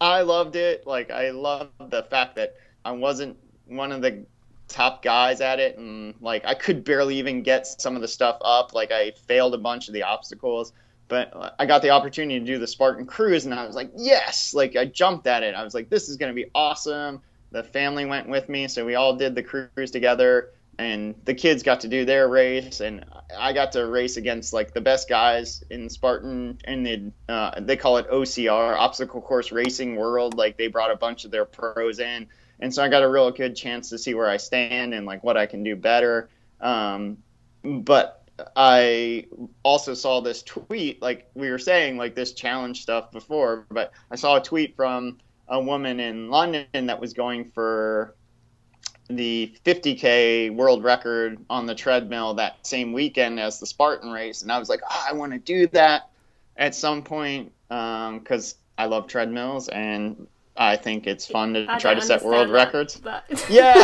I loved it. Like I loved the fact that I wasn't one of the top guys at it, and like I could barely even get some of the stuff up. Like I failed a bunch of the obstacles but I got the opportunity to do the Spartan cruise, and I was like, yes! Like I jumped at it. I was like, this is going to be awesome. The family went with me, so we all did the cruise together, and the kids got to do their race, and I got to race against like the best guys in Spartan, and the uh, they call it OCR, Obstacle Course Racing World. Like they brought a bunch of their pros in, and so I got a real good chance to see where I stand and like what I can do better. Um, but I also saw this tweet, like we were saying, like this challenge stuff before, but I saw a tweet from a woman in London that was going for the 50k world record on the treadmill that same weekend as the Spartan race, and I was like, oh, I want to do that at some point because I love treadmills and I think it's fun to I try to set world that, records. but- Yeah.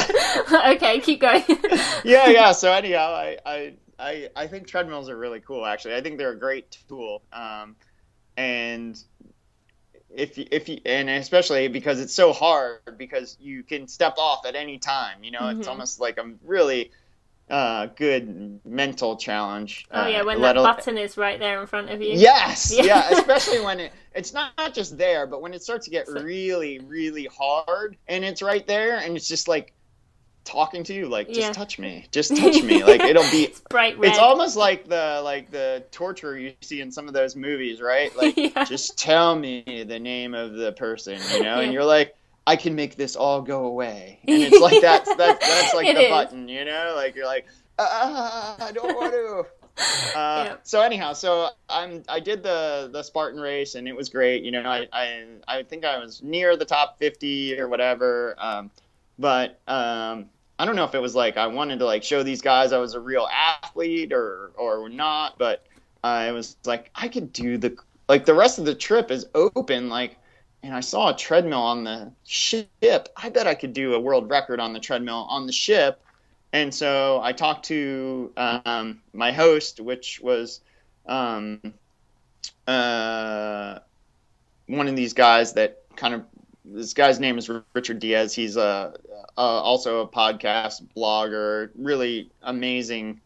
okay, keep going. yeah, yeah. So anyhow, I, I, I, I think treadmills are really cool. Actually, I think they're a great tool. Um, and if you, if you, and especially because it's so hard because you can step off at any time. You know, it's Mhm. almost like I'm really uh, good mental challenge. Oh yeah, uh, when let that button is right there in front of you. Yes, Yeah. yeah. especially when it it's not, not just there, but when it starts to get So- really, really hard and it's right there and it's just like talking to you like just Yeah. touch me just touch me like it'll be it's bright red. it's almost like the like the torture you see in some of those movies right like Yeah. just tell me the name of the person you know and you're like i can make this all go away and it's like that's that's, that's like the is. button you know like you're like ah, i don't want to uh. So anyhow, so I'm I did the the Spartan race and it was great. You know, I I, I think I was near the top 50 or whatever. Um, but um, I don't know if it was like I wanted to like show these guys I was a real athlete or or not. But I was like I could do the like the rest of the trip is open like. And I saw a treadmill on the ship. I bet I could do a world record on the treadmill on the ship. And so I talked to um, my host, which was um, uh, one of these guys that kind of this guy's name is Richard Diaz. He's a, uh, also a podcast blogger, really amazing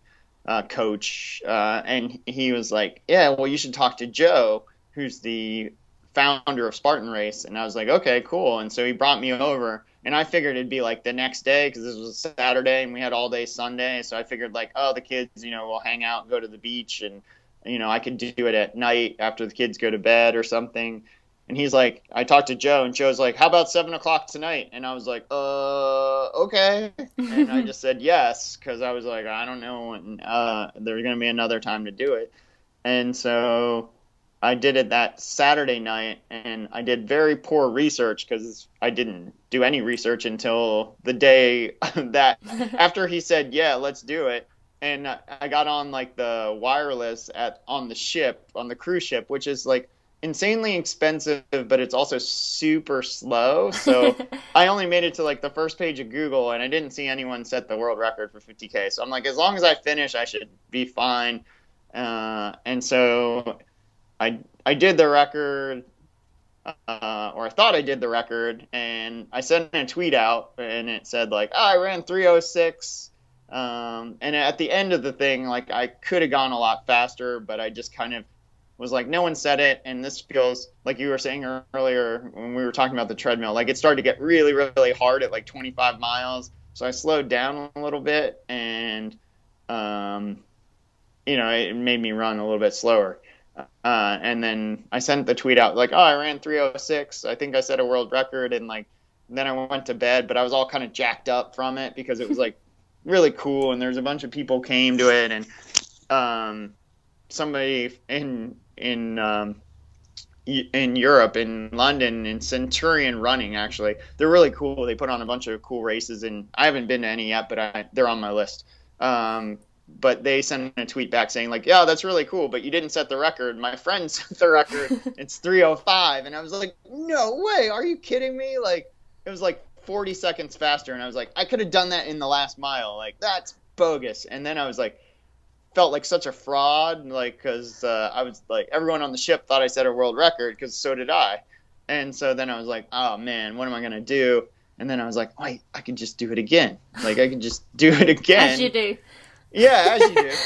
uh, coach. Uh, and he was like, "Yeah, well, you should talk to Joe, who's the founder of Spartan Race." And I was like, "Okay, cool." And so he brought me over, and I figured it'd be like the next day because this was a Saturday and we had all day Sunday. So I figured like, oh, the kids, you know, will hang out, and go to the beach, and you know, I could do it at night after the kids go to bed or something. And he's like, I talked to Joe, and Joe's like, how about seven o'clock tonight? And I was like, uh, okay. And I just said yes because I was like, I don't know when uh, there's gonna be another time to do it. And so I did it that Saturday night, and I did very poor research because I didn't do any research until the day that after he said, "Yeah, let's do it." And I- I got on like the wireless at on the ship on the cruise ship, which is like insanely expensive, but it's also super slow. So I only made it to like the first page of Google, and I didn't see anyone set the world record for 50k. So I'm like, as long as I finish, I should be fine. Uh, and so I I did the record, uh, or I thought I did the record, and I sent a tweet out, and it said like, oh, I ran 306. Um, and at the end of the thing, like I could have gone a lot faster, but I just kind of was like, no one said it, and this feels like you were saying earlier when we were talking about the treadmill, like it started to get really, really hard at like 25 miles. So I slowed down a little bit, and um, you know, it made me run a little bit slower. Uh, and then I sent the tweet out like, "Oh, I ran 306. I think I set a world record." And like, then I went to bed, but I was all kind of jacked up from it because it was like really cool, and there's a bunch of people came to it, and um, somebody in in um, in Europe, in London, in Centurion Running, actually, they're really cool. They put on a bunch of cool races, and I haven't been to any yet, but I, they're on my list. Um, but they sent a tweet back saying like, "Yeah, that's really cool, but you didn't set the record. My friend set the record. it's 305." And I was like, "No way! Are you kidding me?" Like it was like 40 seconds faster and I was like, "I could have done that in the last mile. Like that's bogus." And then I was like felt like such a fraud like cuz uh, I was like everyone on the ship thought I set a world record cuz so did I. And so then I was like, "Oh man, what am I going to do?" And then I was like, "Wait, I could just do it again. Like I could just do it again." As you do. Yeah, as you do.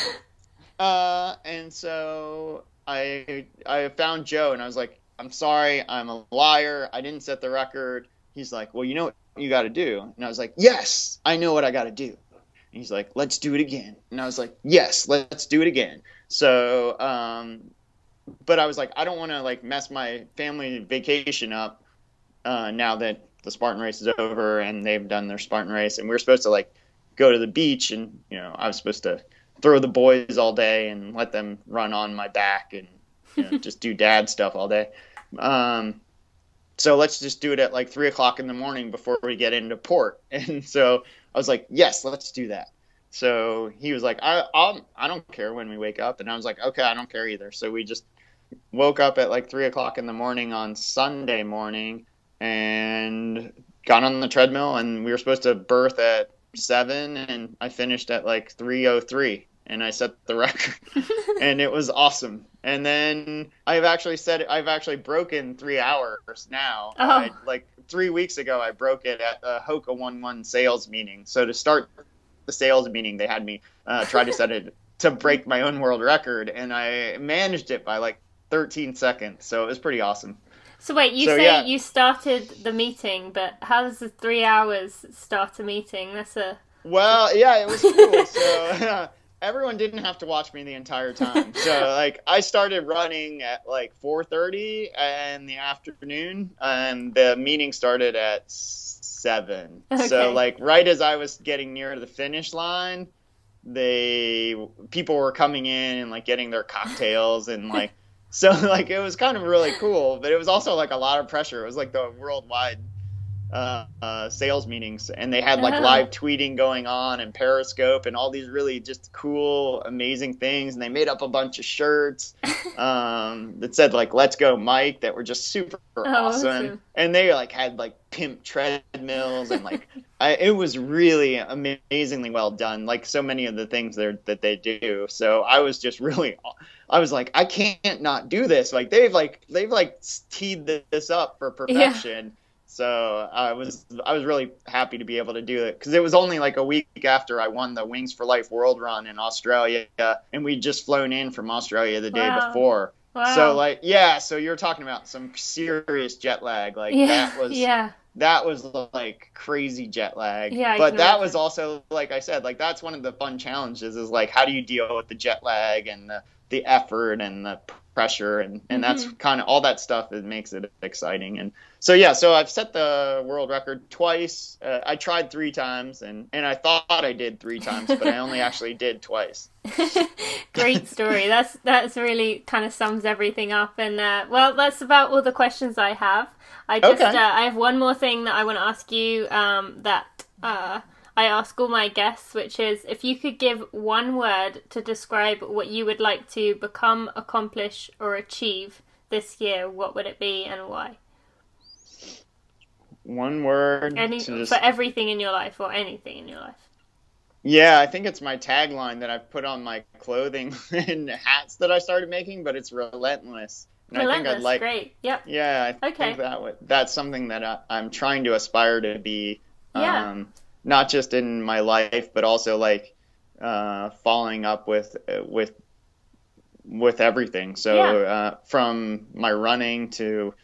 uh, and so I I found Joe and I was like, I'm sorry, I'm a liar. I didn't set the record. He's like, Well, you know what you got to do. And I was like, Yes, I know what I got to do. And he's like, Let's do it again. And I was like, Yes, let's do it again. So, um, but I was like, I don't want to like mess my family vacation up uh, now that the Spartan race is over and they've done their Spartan race, and we are supposed to like go to the beach, and you know, I was supposed to throw the boys all day and let them run on my back and you know, just do dad stuff all day. Um, so let's just do it at like three o'clock in the morning before we get into port. And so I was like, yes, let's do that. So he was like, I, I'll, I don't care when we wake up. And I was like, okay, I don't care either. So we just woke up at like three o'clock in the morning on Sunday morning and got on the treadmill. And we were supposed to berth at seven, and I finished at like three oh three, and I set the record, and it was awesome. And then I've actually said I've actually broken three hours now. Oh. I, like three weeks ago, I broke it at the Hoka One One sales meeting. So to start the sales meeting, they had me uh, try to set it to break my own world record, and I managed it by like 13 seconds. So it was pretty awesome. So wait, you So, say yeah. you started the meeting, but how does the three hours start a meeting? That's a Well, yeah, it was cool. so everyone didn't have to watch me the entire time. So like I started running at like 4:30 in the afternoon, and the meeting started at seven. Okay. So like right as I was getting near the finish line, they people were coming in and like getting their cocktails and like. So like it was kind of really cool, but it was also like a lot of pressure. It was like the worldwide uh, uh, sales meetings, and they had like Oh. live tweeting going on and Periscope and all these really just cool, amazing things. And they made up a bunch of shirts um, that said like "Let's go, Mike" that were just super awesome. Oh, awesome. And they like had like pimp treadmills and like I, it was really amazingly well done. Like so many of the things there that they do. So I was just really. I was like, I can't not do this. Like they've like they've like teed this up for perfection. So I was I was really happy to be able to do it because it was only like a week after I won the Wings for Life World Run in Australia, and we'd just flown in from Australia the day Wow. before. wow. So like yeah, so you're talking about some serious jet lag. Like yeah, that was yeah, that was like crazy jet lag. Yeah, but that was also like I said, like that's one of the fun challenges is like how do you deal with the jet lag and the the effort and the pressure and and that's Mm-hmm. kind of all that stuff that makes it exciting and so yeah so I've set the world record twice uh, I tried three times and and I thought I did three times but I only actually did twice great story. That's that's really kind of sums everything up. And uh, well, that's about all the questions I have. I just Okay. uh, I have one more thing that I want to ask you. Um, that uh, I ask all my guests, which is if you could give one word to describe what you would like to become, accomplish, or achieve this year, what would it be and why? one word Any just- for everything in your life or anything in your life. Yeah, I think it's my tagline that I've put on my clothing and hats that I started making, but it's relentless. And I think Relentless, I'd like, great. Yep. yeah, I Okay. think that would, that's something that I, I'm trying to aspire to be, Yeah. um, not just in my life, but also like uh, following up with with with everything. So Yeah. uh, from my running to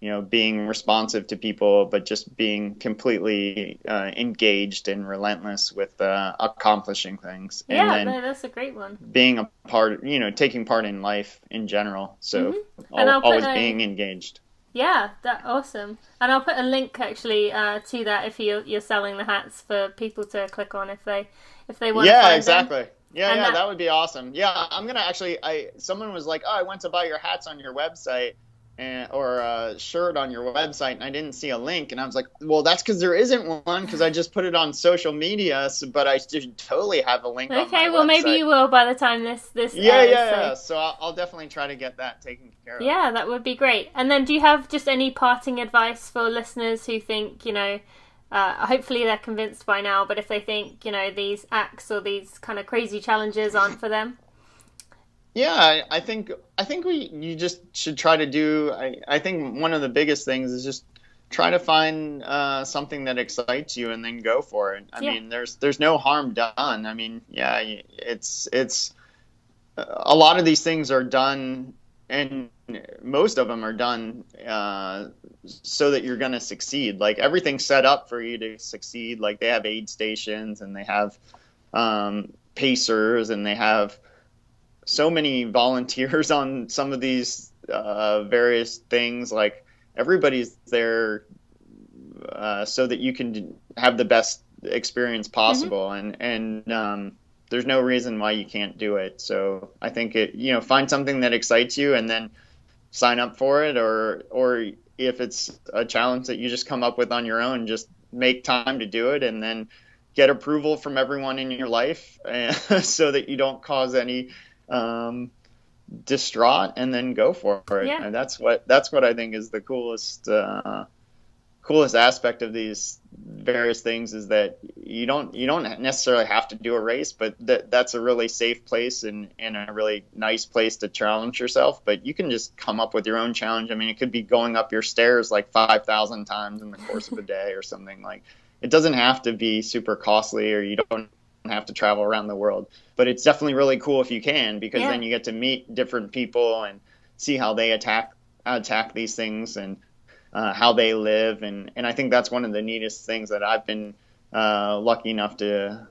you know being responsive to people, but just being completely uh, engaged and relentless with uh, accomplishing things, and Yeah, then that's a great one. being a part, you know, taking part in life in general. So Mm-hmm. Al- always a- being engaged. Yeah, that awesome. And I'll put a link actually uh, to that if you're you're selling the hats for people to click on if they if they want to Yeah, exactly. them. Yeah, And yeah, that- that... would be awesome. Yeah, I'm gonna actually. I someone was like, "Oh, I went to buy your hats on your website." And, or a shirt on your website and I didn't see a link and I was like, well, that's because there isn't one because I just put it on social media, so, but I should totally have a link. on Okay, well maybe you will by the time this this Yeah, airs, yeah, so- yeah. So I'll, I'll definitely try to get that taken care of. Yeah, that would be great. And then, do you have just any parting advice for listeners who think, you know, uh, hopefully they're convinced by now, but if they think, you know, these acts or these kind of crazy challenges aren't for them? Yeah, I, I think I think we you just should try to do. I, I think one of the biggest things is just try to find uh, something that excites you and then go for it. I Yeah. mean, there's there's no harm done. I mean, yeah, it's it's a lot of these things are done, and most of them are done uh, so that you're going to succeed. Like everything's set up for you to succeed. Like they have aid stations and they have um, pacers and they have so many volunteers on some of these uh, various things. Like everybody's there uh, so that you can have the best experience possible, and and um, there's no reason why you can't do it. So I think it you know find something that excites you, and then sign up for it, or or if it's a challenge that you just come up with on your own, just make time to do it, and then get approval from everyone in your life so that you don't cause any um, distraught and then go for it. Yeah. And that's what that's what I think is the coolest uh, coolest aspect of these various things is that you don't you don't necessarily have to do a race, but that that's a really safe place and, and a really nice place to challenge yourself. But you can just come up with your own challenge. I mean, it could be going up your stairs like five thousand times in the course of a day or something like. It doesn't have to be super costly, or you don't have to travel around the world. But it's definitely really cool if you can, because Yeah. then you get to meet different people and see how they attack attack these things and uh, how they live, and and I think that's one of the neatest things that I've been uh, lucky enough to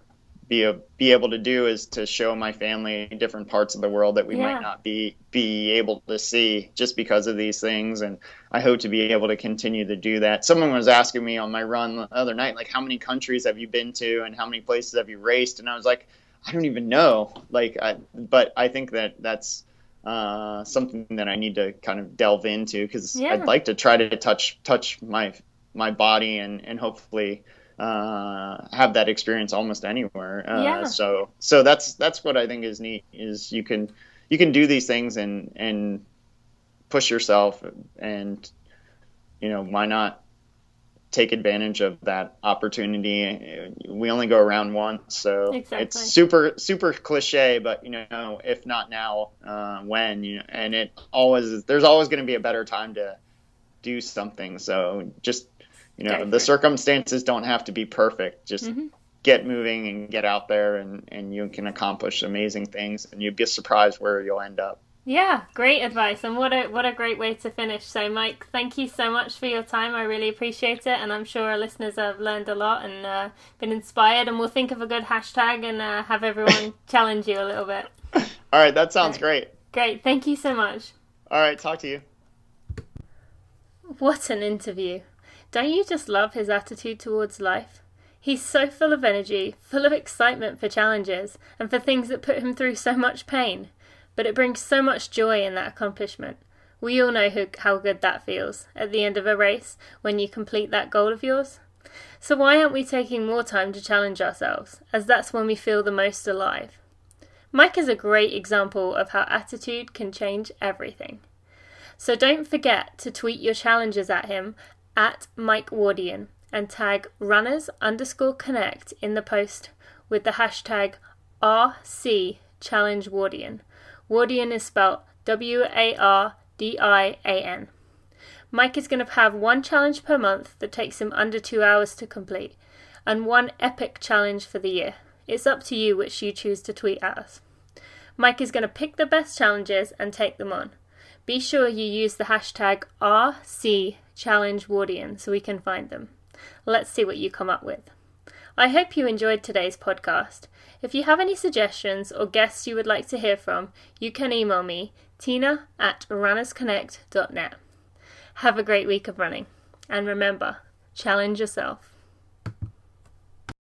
be a, be able to do is to show my family different parts of the world that we yeah. might not be be able to see just because of these things and I hope to be able to continue to do that. Someone was asking me on my run the other night like how many countries have you been to and how many places have you raced and I was like I don't even know like I, but I think that that's uh, something that I need to kind of delve into because yeah. I'd like to try to touch touch my my body and and hopefully uh, have that experience almost anywhere. Uh, yeah. So so that's that's what I think is neat is you can you can do these things and and push yourself and you know why not take advantage of that opportunity we only go around once so exactly. it's super super cliche but you know if not now uh, when you know and it always there's always going to be a better time to do something so just you know the circumstances don't have to be perfect. Just mm-hmm. get moving and get out there and and you can accomplish amazing things and you'd be surprised where you'll end up. Yeah great advice and what a what a great way to finish. So mike thank you so much for your time. I really appreciate it and i'm sure our listeners have learned a lot and uh, been inspired and we'll think of a good hashtag and uh, have everyone challenge you a little bit. All right that sounds great. Great thank you so much. All right talk to you. What an interview don't you just love his attitude towards life? He's so full of energy, full of excitement for challenges, and for things that put him through so much pain. But it brings so much joy in that accomplishment. We all know who, how good that feels at the end of a race when you complete that goal of yours. So, why aren't we taking more time to challenge ourselves, as that's when we feel the most alive? Mike is a great example of how attitude can change everything. So, don't forget to tweet your challenges at him at Mike Wardian and tag runners underscore connect in the post with the hashtag RC Challenge Wardian. Wardian is spelled W A R D I A N. Mike is going to have one challenge per month that takes him under two hours to complete, and one epic challenge for the year. It's up to you which you choose to tweet at us. Mike is going to pick the best challenges and take them on. Be sure you use the hashtag RC Challenge Wardian so we can find them. Let's see what you come up with. I hope you enjoyed today's podcast. If you have any suggestions or guests you would like to hear from, you can email me, tina at runnersconnect.net. Have a great week of running. And remember, challenge yourself.